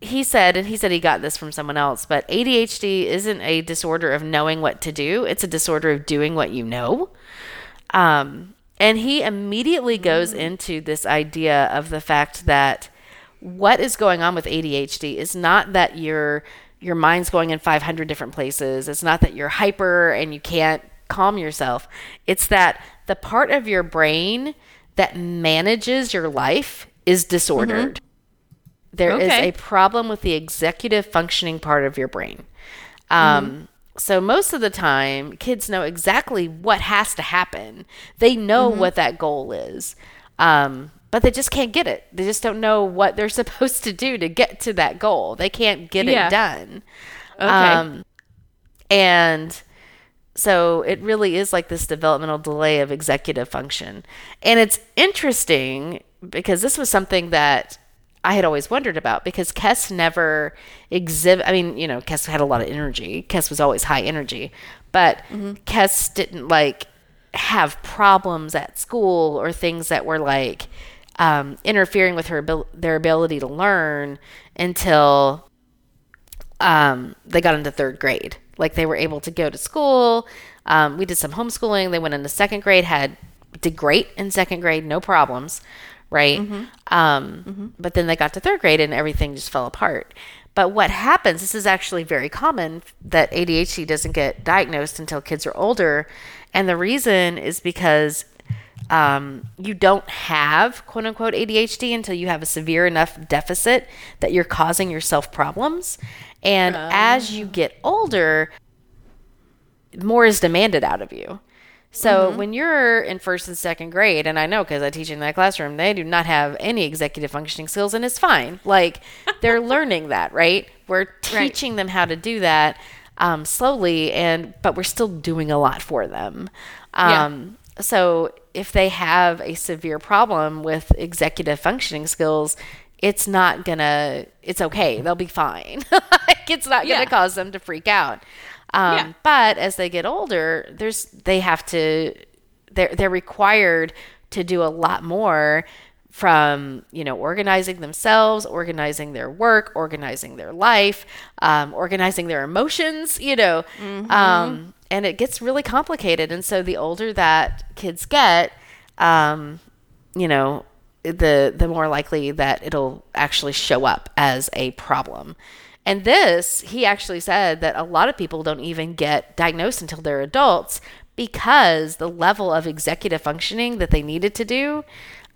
he said, and he said he got this from someone else, but ADHD isn't a disorder of knowing what to do, it's a disorder of doing what you know. Um, and he immediately goes into this idea of the fact that what is going on with ADHD is not that your your mind's going in 500 different places. It's not that you're hyper and you can't calm yourself. It's that the part of your brain that manages your life is disordered. There is Okay. a problem with the executive functioning part of your brain. Um, So most of the time, kids know exactly what has to happen. They know what that goal is, um, but they just can't get it. They just don't know what they're [laughs] supposed to do to get to that goal. They can't get Yeah. it done. Okay. Um, and so it really is like this developmental delay of executive function. And it's interesting because this was something that I had always wondered about because Kess never exhibit. I mean, you know, Kess had a lot of energy. Kess was always high energy, but Kess didn't like have problems at school or things that were like um, interfering with her abil- their ability to learn until um, they got into third grade. Like they were able to go to school. Um, we did some homeschooling. They went into second grade, had did great in second grade, no problems. Right? Um, But then they got to third grade and everything just fell apart. But what happens, this is actually very common that ADHD doesn't get diagnosed until kids are older. And the reason is because um, you don't have quote unquote ADHD until you have a severe enough deficit that you're causing yourself problems. And as you get older, more is demanded out of you. So when you're in first and second grade, and I know because I teach in that classroom, they do not have any executive functioning skills, and it's fine. Like [laughs] they're learning that, right? We're teaching them how to do that um, slowly, and but we're still doing a lot for them. Yeah. Um, So if they have a severe problem with executive functioning skills, it's not gonna. It's okay. They'll be fine. [laughs] like it's not gonna Yeah. cause them to freak out. Um, Yeah. But as they get older, there's they have to. They're they're required to do a lot more from you know organizing themselves organizing their work organizing their life um, organizing their emotions you know um, and it gets really complicated and so the older that kids get um, you know the the more likely that it'll actually show up as a problem and this he actually said that a lot of people don't even get diagnosed until they're adults because the level of executive functioning that they needed to do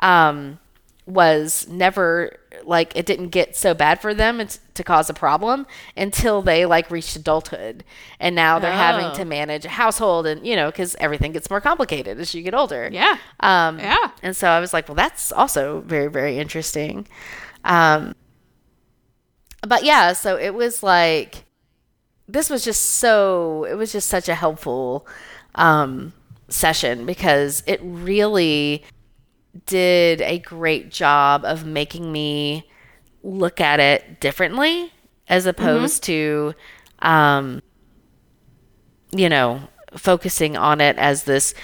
um, was never like it didn't get so bad for them it's, to cause a problem until they like reached adulthood and now they're having Oh. to manage a household and you know because everything gets more complicated as you get older Yeah. um, Yeah. and so i was like well that's also very very interesting um, but yeah so it was like this was just so it was just such a helpful um, session because it really did a great job of making me look at it differently as opposed to um you know focusing on it as this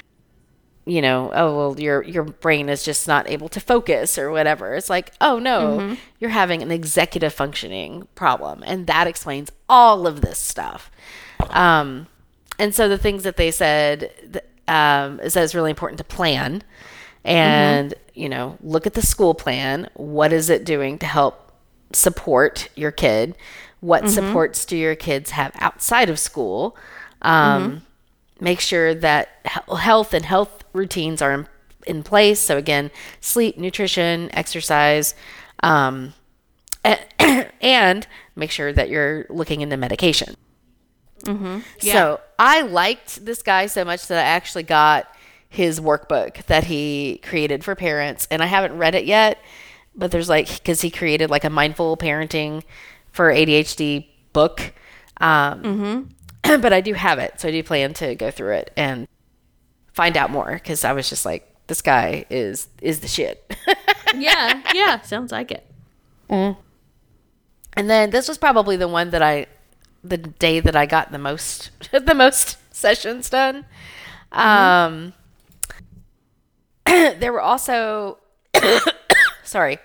you know oh well your your brain is just not able to focus or whatever. It's like oh no you're having an executive functioning problem and that explains all of this stuff. Um and so the things that they said th- um, is that it's really important to plan and you know look at the school plan. What is it doing to help support your kid? What supports do your kids have outside of school? Um, make sure that health and health routines are in, in place so again sleep nutrition exercise um, [coughs] and make sure that you're looking into medication so I liked this guy so much that I actually got his workbook that he created for parents, and I haven't read it yet. But there's like because he created like a mindful parenting for ADHD book. Um, [clears throat] but I do have it, so I do plan to go through it and find out more because I was just like, this guy is is the shit. [laughs] yeah. Yeah. Sounds like it. And then this was probably the one that I, the day that I got the most, [laughs] the most sessions done. Um, [clears throat] there were also, [coughs] sorry,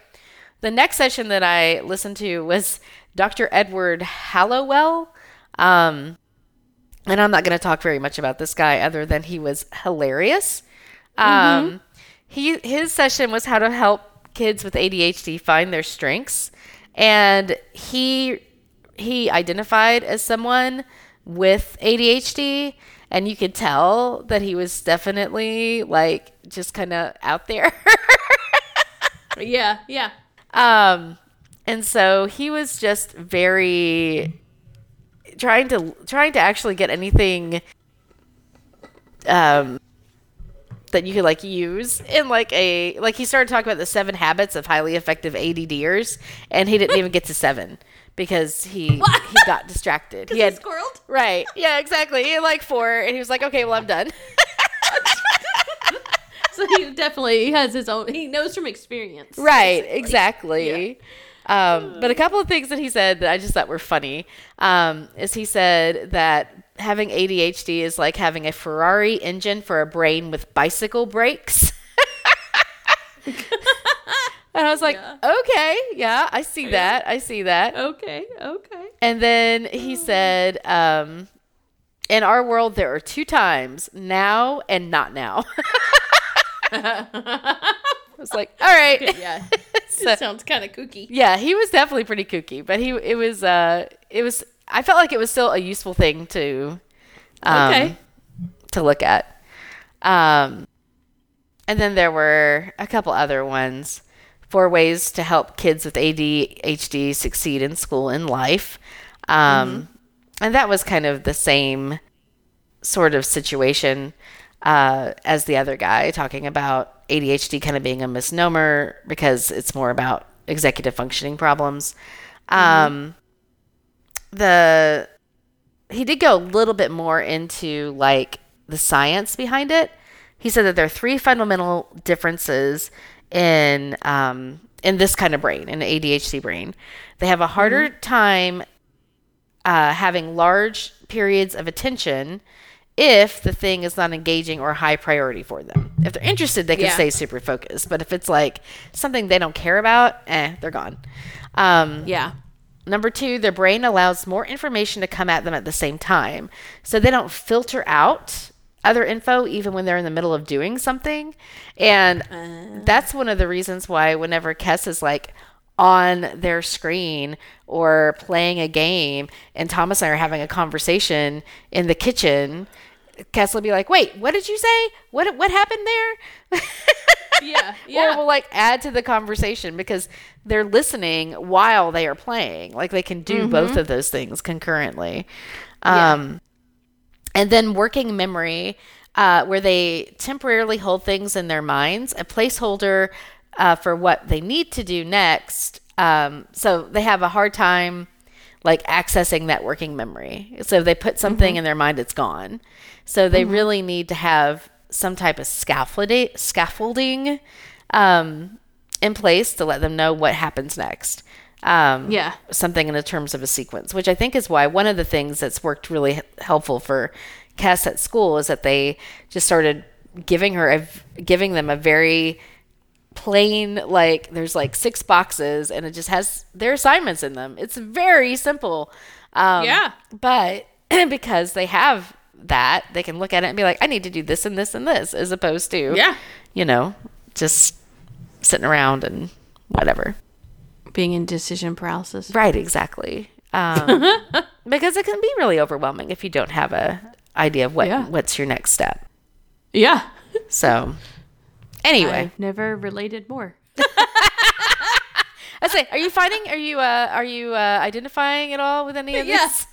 the next session that I listened to was Dr. Edward Hallowell. Um, and I'm not going to talk very much about this guy other than he was hilarious. Um, he his session was how to help kids with ADHD find their strengths, and he he identified as someone with ADHD, and you could tell that he was definitely like just kind of out there. [laughs] Yeah. Yeah. Um, and so he was just very trying to trying to actually get anything um that you could like use in like a like he started talking about the seven habits of highly effective ADDers and he didn't even get to seven because he he got distracted. [laughs] He had squirreled. right. Yeah, exactly. He had like four and he was like, "Okay, well, I'm done." [laughs] So he definitely has his own. He knows from experience. Right, exactly. Um, but a couple of things that he said that I just thought were funny um, is he said that having ADHD is like having a Ferrari engine for a brain with bicycle brakes. [laughs] and I was like, okay, yeah, I see that. I see that. Okay. Okay. And then he said, um, in our world, there are two times now and not now. [laughs] was like, all right. [laughs] Yeah. [laughs] So- it sounds kind of kooky. Yeah, he was definitely pretty kooky, but he it was uh it was I felt like it was still a useful thing to um, Okay. to look at. Um and then there were a couple other ones Four ways to help kids with ADHD succeed in school and life. Um and that was kind of the same sort of situation uh, as the other guy, talking about ADHD kind of being a misnomer because it's more about executive functioning problems. Um, the he did go a little bit more into like the science behind it. He said that there are three fundamental differences in um, in this kind of brain, in the ADHD brain. They have a harder time uh, having large periods of attention if the thing is not engaging or high priority for them. If they're interested, they can Yeah. stay super focused. But if it's like something they don't care about, eh, they're gone. Um, Yeah. Number two, their brain allows more information to come at them at the same time. So they don't filter out other info even when they're in the middle of doing something. And that's one of the reasons why whenever Kess is like on their screen or playing a game and Thomas and I are having a conversation in the kitchen, Kess will be like, wait, what did you say? What, what happened there? [laughs] Yeah. [laughs] or will like add to the conversation because they're listening while they are playing. Like they can do both of those things concurrently. Um, and then working memory, uh, where they temporarily hold things in their minds, a placeholder uh, for what they need to do next. Um, so they have a hard time like accessing that working memory. So if they put something in their mind, it's gone. So they really need to have some type of scaffolding, scaffolding um, in place to let them know what happens next. Um, Yeah. something in the terms of a sequence, which I think is why one of the things that's worked really h- helpful for Kess at school is that they just started giving her a, giving them a very plain like there's like six boxes and it just has their assignments in them. It's very simple. Um, Yeah. but [clears throat] because they have that, they can look at it and be like, I need to do this and this and this, as opposed to Yeah. you know, just sitting around and whatever. Being in decision paralysis. Right, exactly. Um, [laughs] because it can be really overwhelming if you don't have a idea of what Yeah. what's your next step. Yeah. So, anyway, I've never related more. [laughs] I say, are you finding? Are you uh, are you uh, identifying at all with any of Yeah. this?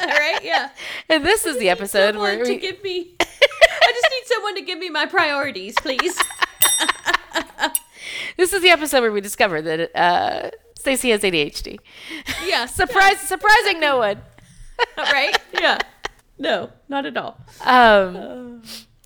All [laughs] [laughs] right. Yeah. and this is the episode where Someone to we, give me. I just need someone to give me my priorities, please. this is the episode where we discover that uh, Stacy has ADHD. Yeah. Surprise! Surprising no one. right? Yeah. No, not at all. Um,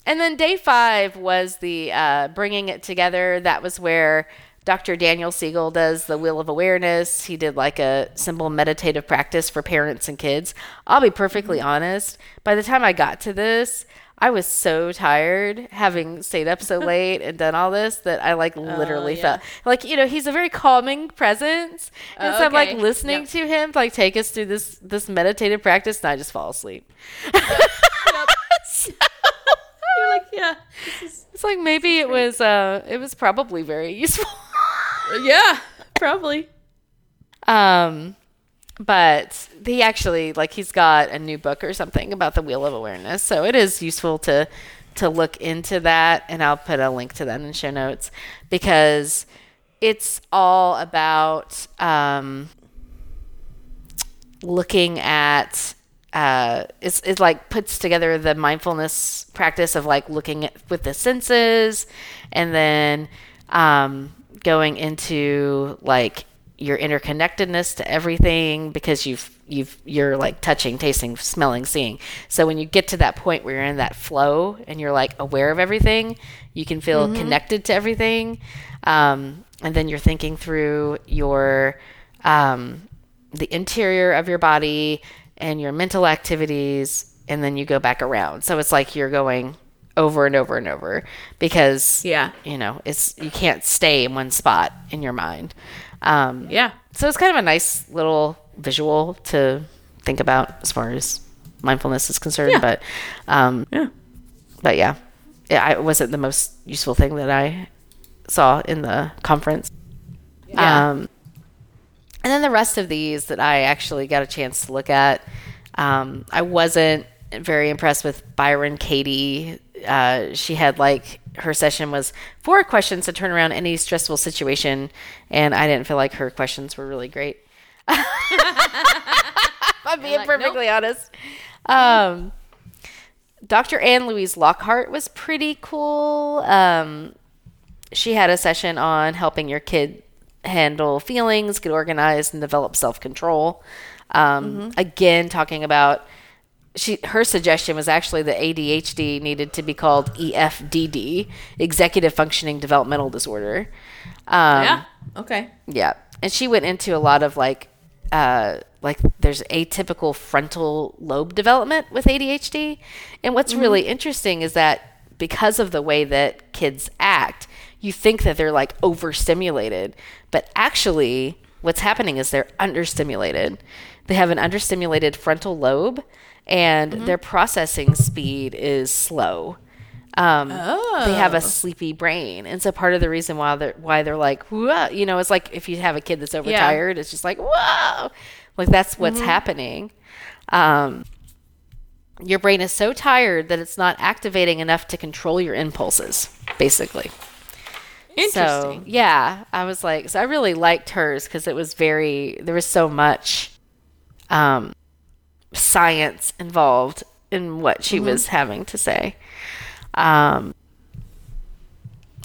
and then day five was the uh, bringing it together. That was where Dr. Daniel Siegel does the Wheel of Awareness. He did like a simple meditative practice for parents and kids. I'll be perfectly honest. By the time I got to this, I was so tired having stayed up so [laughs] late and done all this that I like literally yeah. felt like you know he's a very calming presence, and Oh, so I'm like listening Yep. to him like take us through this this meditative practice, and I just fall asleep. [laughs] [laughs] You're like, yeah. It's like maybe it was uh it was probably very useful. [laughs] Yeah, probably. um but he actually like he's got a new book or something about the wheel of awareness. So it is useful to to look into that and I'll put a link to that in show notes because it's all about um looking at uh it's it like puts together the mindfulness practice of like looking at with the senses and then um going into like your interconnectedness to everything because you've you've you're like touching tasting smelling seeing. So when you get to that point where you're in that flow and you're like aware of everything you can feel connected to everything um, and then you're thinking through your um, the interior of your body and your mental activities and then you go back around so it's like you're going over and over and over because Yeah. you know it's you can't stay in one spot in your mind um, Yeah. so it's kind of a nice little visual to think about as far as mindfulness is concerned Yeah. but um, Yeah. but yeah, yeah, I- it wasn't the most useful thing that I saw in the conference. Yeah. Um, and then the rest of these that I actually got a chance to look at, um, I wasn't very impressed with Byron Katie. Uh, she had like her session was four questions to turn around any stressful situation, and I didn't feel like her questions were really great. [laughs] I'm being like, perfectly honest. Um, Dr. Anne Louise Lockhart was pretty cool. Um, she had a session on helping your kid handle feelings, get organized, and develop self control. Um, Again, talking about she her suggestion was actually that ADHD needed to be called EFDD, Executive Functioning Developmental Disorder. Um, yeah. Okay. yeah, and she went into a lot of like, uh, like there's atypical frontal lobe development with ADHD, and what's really interesting is that because of the way that kids act, you think that they're like overstimulated, but actually, what's happening is they're understimulated. They have an understimulated frontal lobe, and their processing speed is slow. Um, they have a sleepy brain, and so part of the reason why they're why they're like, whoa, you know, it's like if you have a kid that's overtired, it's just like, whoa, like that's what's happening. Um, your brain is so tired that it's not activating enough to control your impulses, basically. So yeah, I was like, so I really liked hers because it was very there was so much um, science involved in what she was having to say. Um,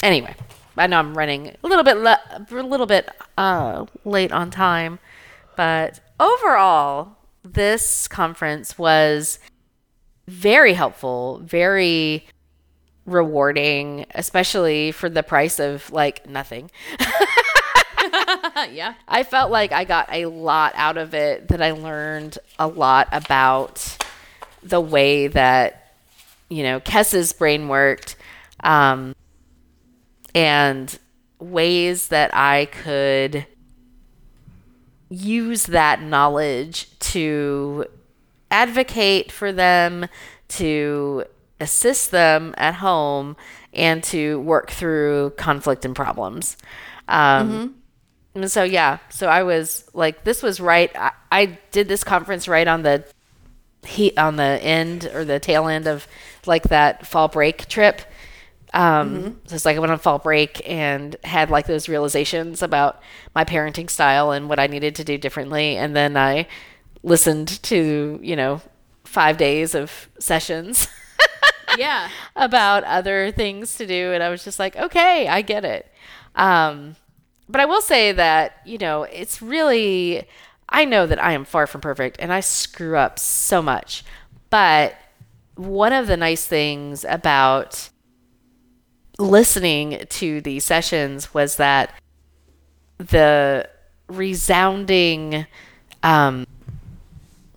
anyway, I know I'm running a little bit le- a little bit uh, late on time, but overall, this conference was very helpful, very rewarding, especially for the price of like nothing. [laughs] yeah. I felt like I got a lot out of it, that I learned a lot about the way that, you know, Kess's brain worked, um, and ways that I could use that knowledge to advocate for them, to assist them at home, and to work through conflict and problems. Um, and so yeah, so I was like, this was right. I, I did this conference right on the heat on the end or the tail end of like that fall break trip. Um, so it's like I went on fall break and had like those realizations about my parenting style and what I needed to do differently, and then I listened to you know five days of sessions. [laughs] Yeah. [laughs] about other things to do and i was just like okay i get it um, but i will say that you know it's really i know that i am far from perfect and i screw up so much but one of the nice things about listening to these sessions was that the resounding um,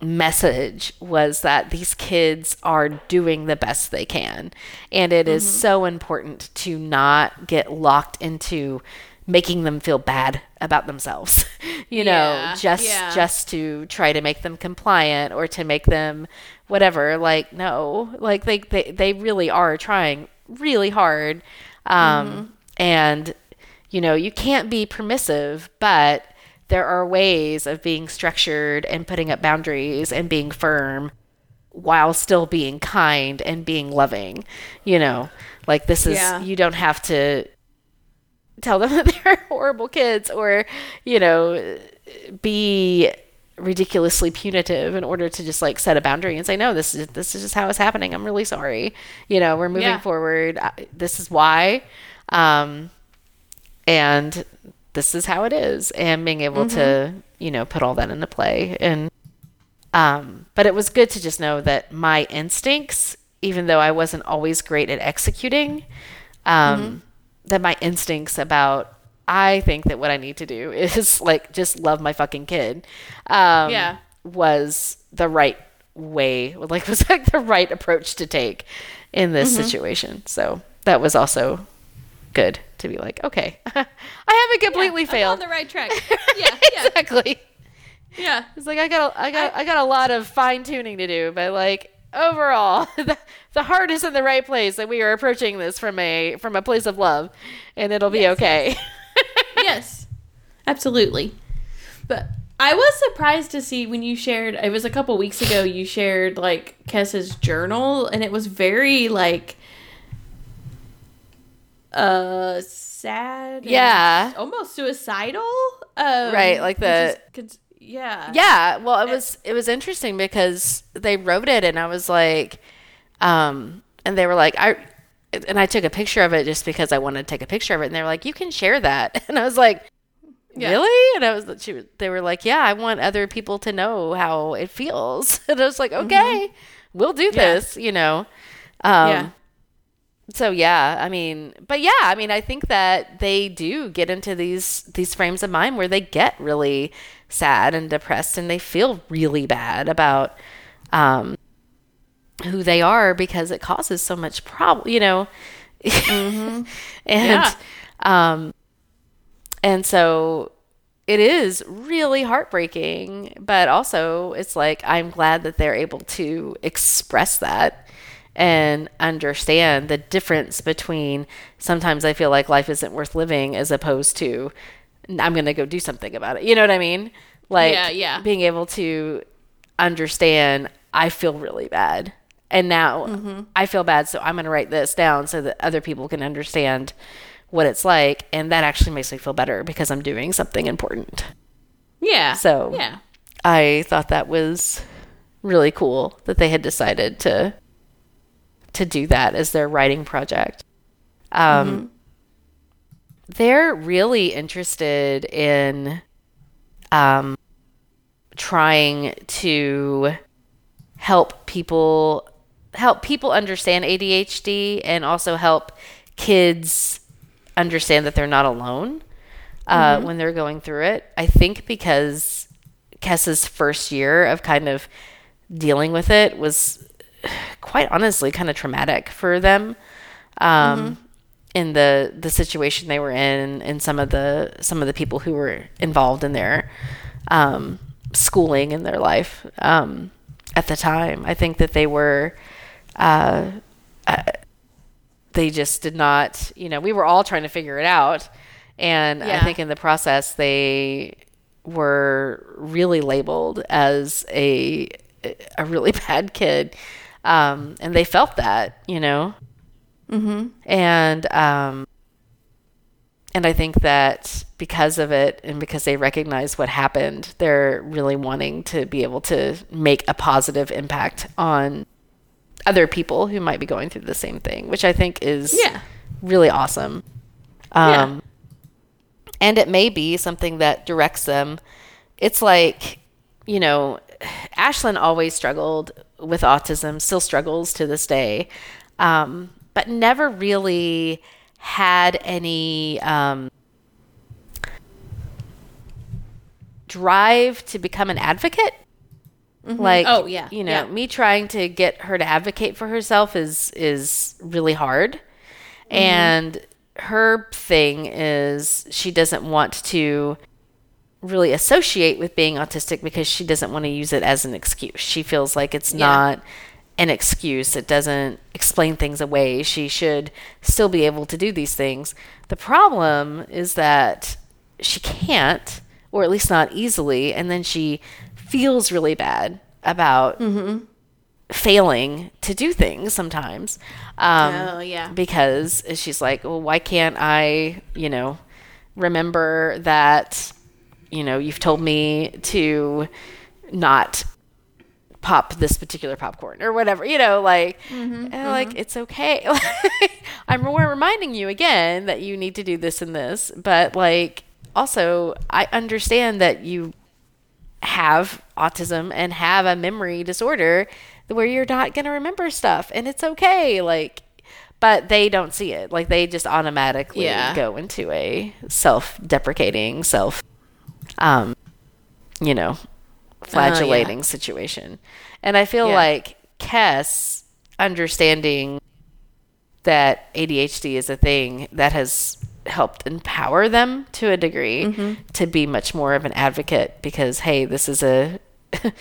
message was that these kids are doing the best they can. And it is so important to not get locked into making them feel bad about themselves. [laughs] you know, Yeah, just yeah. just to try to make them compliant or to make them whatever. Like no, like they they, they really are trying really hard. Um and you know, you can't be permissive, but there are ways of being structured and putting up boundaries and being firm while still being kind and being loving. You know, like this is, Yeah. you don't have to tell them [laughs] that they're horrible kids or, you know, be ridiculously punitive in order to just like set a boundary and say no this is this is just how it's happening i'm really sorry you know we're moving Yeah. forward I- this is why um and this is how it is and being able to you know put all that into play. And um but it was good to just know that my instincts even though i wasn't always great at executing um that my instincts about i think that what i need to do [laughs] is like just love my fucking kid um Yeah. was the right way like [laughs] was like the right approach to take in this situation. So that was also good to be like okay [laughs] i haven't completely I'm failed on the right track. [laughs] Yeah. Yeah. exactly Yeah. it's like I got a, I got I got a lot of fine tuning to do, but like overall, [laughs] the, the heart is in the right place, and we are approaching this from a from a place of love, and it'll be okay. yes, absolutely. But I was surprised to see when you shared. It was a couple weeks ago. You shared like Kessa's journal, and it was very like uh sad. Yeah. almost suicidal. Um, Right, like the- yeah, yeah well it was it was interesting because they wrote it and i was like um and they were like i and i took a picture of it just because i wanted to take a picture of it and they were like you can share that [laughs] and i was like Yeah. really and i was she, they were like yeah i want other people to know how it feels [laughs] and i was like okay we'll do Mm-hmm. Yeah. this you know um yeah, so yeah i mean but yeah i mean i think that they do get into these these frames of mind where they get really sad and depressed and they feel really bad about um who they are because it causes so much problem you know [laughs] and Yeah. um and so it is really heartbreaking but also it's like i'm glad that they're able to express that and understand the difference between sometimes i feel like life isn't worth living as opposed to i'm going to go do something about it you know what i mean like Yeah, yeah. being able to understand i feel really bad and now Mm-hmm. i feel bad so i'm going to write this down so that other people can understand what it's like and that actually makes me feel better because i'm doing something important yeah. So- yeah, i thought that was really cool that they had decided to to do that as their writing project. Um they're really interested in um trying to help people help people understand ADHD and also help kids understand that they're not alone uh, when they're going through it. I think because Kess's first year of kind of dealing with it was quite honestly kind of traumatic for them um, in the the situation they were in and some of the some of the people who were involved in their um, schooling in their life um, at the time. I think that they were uh, uh, they just did not you know we were all trying to figure it out. And I think in the process they were really labeled as a a really [laughs] bad kid um, and they felt that you know mm-hmm. and um, and I think that because of it and because they recognize what happened, they're really wanting to be able to make a positive impact on other people who might be going through the same thing, which I think is Yeah. really awesome. Yeah. Um, and it may be something that directs them. It's like, you know, Ashlyn always struggled with autism, still struggles to this day, um, but never really had any um, drive to become an advocate. Like, Oh, yeah. you know, Yeah. me trying to get her to advocate for herself is is really hard. Mm-hmm. And her thing is she doesn't want to really associate with being autistic because she doesn't want to use it as an excuse. She feels like it's not an excuse. It doesn't explain things away. She should still be able to do these things. The problem is that she can't, or at least not easily, and then she feels really bad about failing to do things sometimes. Um, Oh, yeah. Because she's like, well, why can't I, you know, remember that, you know, you've told me to not pop this particular popcorn or whatever, you know, like, mm-hmm, and like, mm-hmm. it's okay. [laughs] I'm we're reminding you again that you need to do this and this, but like, also, I understand that you have autism and have a memory disorder where you're not going to remember stuff and it's okay like but they don't see it like they just automatically Yeah. go into a self-deprecating self um you know flagellating situation and i feel Yeah. like Kess understanding that ADHD is a thing that has helped empower them to a degree to be much more of an advocate because hey this is a [laughs]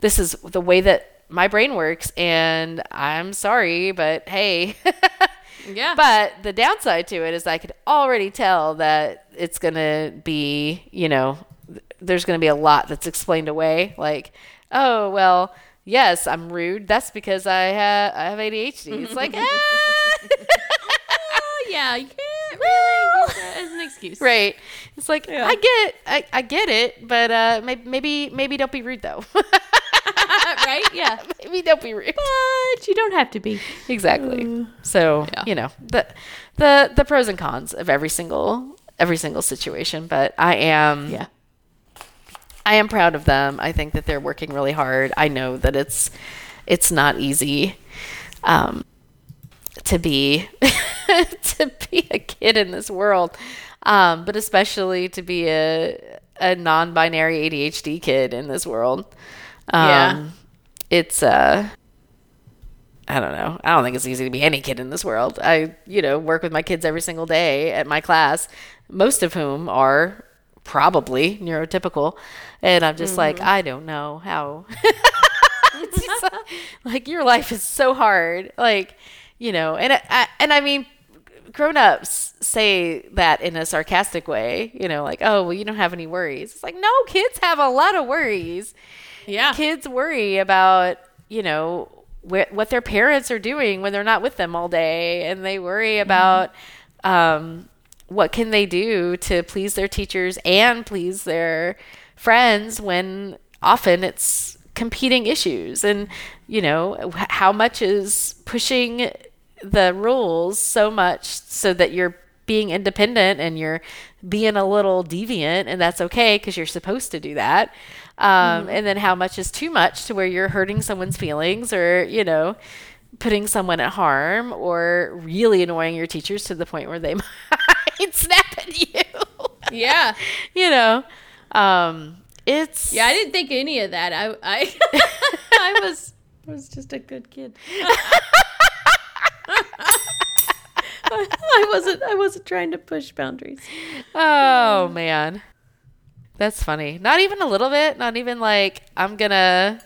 this is the way that my brain works and I'm sorry, but hey. [laughs] Yeah. but the downside to it is I could already tell that it's going to be, you know, there's going to be a lot that's explained away. Like, oh, well, yes, I'm rude. That's because I, ha- I have ADHD. It's like, [laughs] ah. oh, yeah, you can't [laughs] really use that as an excuse. right. It's like, Yeah. I get I, I get it, but uh, maybe, maybe, don't be rude though. [laughs] right? Yeah. maybe don't be rude. But you don't have to be. exactly so yeah. you know the the the pros and cons of every single every single situation but i am Yeah. I am proud of them i think that they're working really hard i know that it's it's not easy um to be [laughs] to be a kid in this world um but especially to be a a non-binary adhd kid in this world um Yeah. it's uh I don't know. I don't think it's easy to be any kid in this world. I, you know, work with my kids every single day at my class, most of whom are probably neurotypical. And I'm just like, I don't know how. [laughs] Like, your life is so hard. Like, you know, and I, and I mean, grown-ups say that in a sarcastic way, you know, like, oh, well, you don't have any worries. It's like, no, kids have a lot of worries Yeah. kids worry about you know wh- what their parents are doing when they're not with them all day and they worry about um, what can they do to please their teachers and please their friends when often it's competing issues? And you know how much is pushing the rules so much so that you're being independent and you're being a little deviant and that's okay because you're supposed to do that. Um, and then how much is too much to where you're hurting someone's feelings or you know putting someone at harm or really annoying your teachers to the point where they [laughs] might snap at you Yeah. [laughs] you know um, it's Yeah, I didn't think any of that. I I [laughs] I was I was just a good kid. I wasn't I wasn't trying to push boundaries. Oh man. That's funny. Not even a little bit, not even like I'm going to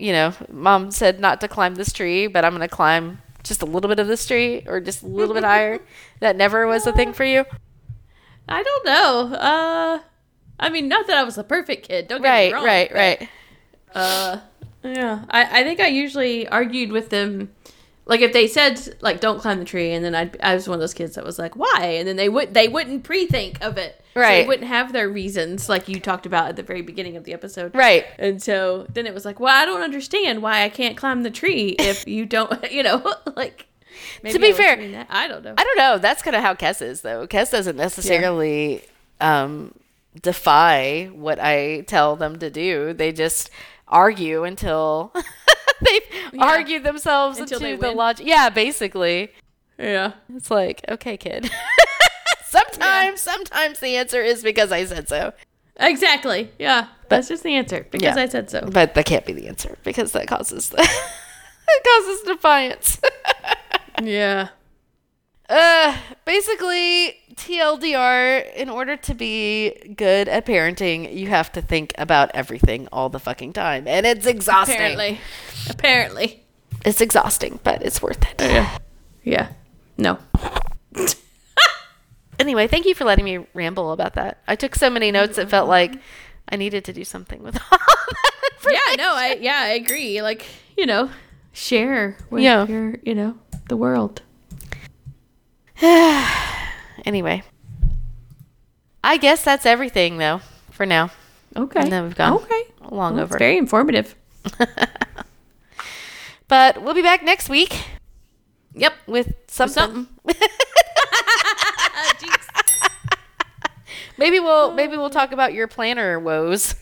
you know, mom said not to climb this tree, but I'm going to climb just a little bit of this tree or just a little bit higher. [laughs] That never was a thing for you. I don't know. Uh I mean, not that I was a perfect kid. Don't get Right, me wrong. right, but, right. Uh, yeah. I, I think I usually argued with them. Like if they said like don't climb the tree, and then I'd, I was one of those kids that was like why, and then they would they wouldn't pre-think of it, So Right. they wouldn't have their reasons like you talked about at the very beginning of the episode, Right. And so then it was like, well, I don't understand why I can't climb the tree [laughs] if you don't, [laughs] you know, [laughs] like. maybe be I fair. I don't know. I don't know. That's kind of how Kess is, though. Kess doesn't necessarily um, defy what I tell them to do. They just argue until they've argued themselves Until they into the logic. Yeah, basically. yeah. It's like, okay, kid. Sometimes, sometimes the answer is because I said so, Exactly. Yeah. That's just the answer because Yeah. I said so. but that can't be the answer because that causes it [laughs] causes defiance. [laughs] Yeah. Uh, basically, TLDR, in order to be good at parenting, you have to think about everything all the fucking time. And it's exhausting. Apparently. Apparently. It's exhausting, but it's worth it. Yeah. Yeah. No. [laughs] Anyway, thank you for letting me ramble about that. I took so many notes, it felt like I needed to do something with [laughs] all that. yeah, no, I yeah, I agree. Like, you know, share with Yeah. your, you know, the world. [sighs] Anyway, I guess that's everything, though, for now. Okay. And then we've gone Okay. long Well, over. It's very informative. [laughs] but we'll be back next week Yep. with something. something. [laughs] Maybe we'll maybe we'll talk about your planner woes.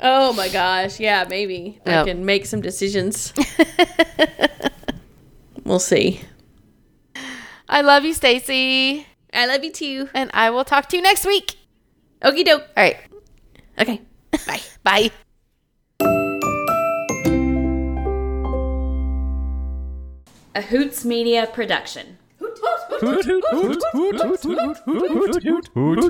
Oh my gosh. Yeah, maybe I can make some decisions. we'll see. I love you, Stacy, I love you too. and I will talk to you next week. Okie doke. All right. Okay. Bye. Bye. A Hoots Media production. Hoot, hoot, hoot, hoot, hoot, hoot, hoot, hoot, hoot, hoot, hoot.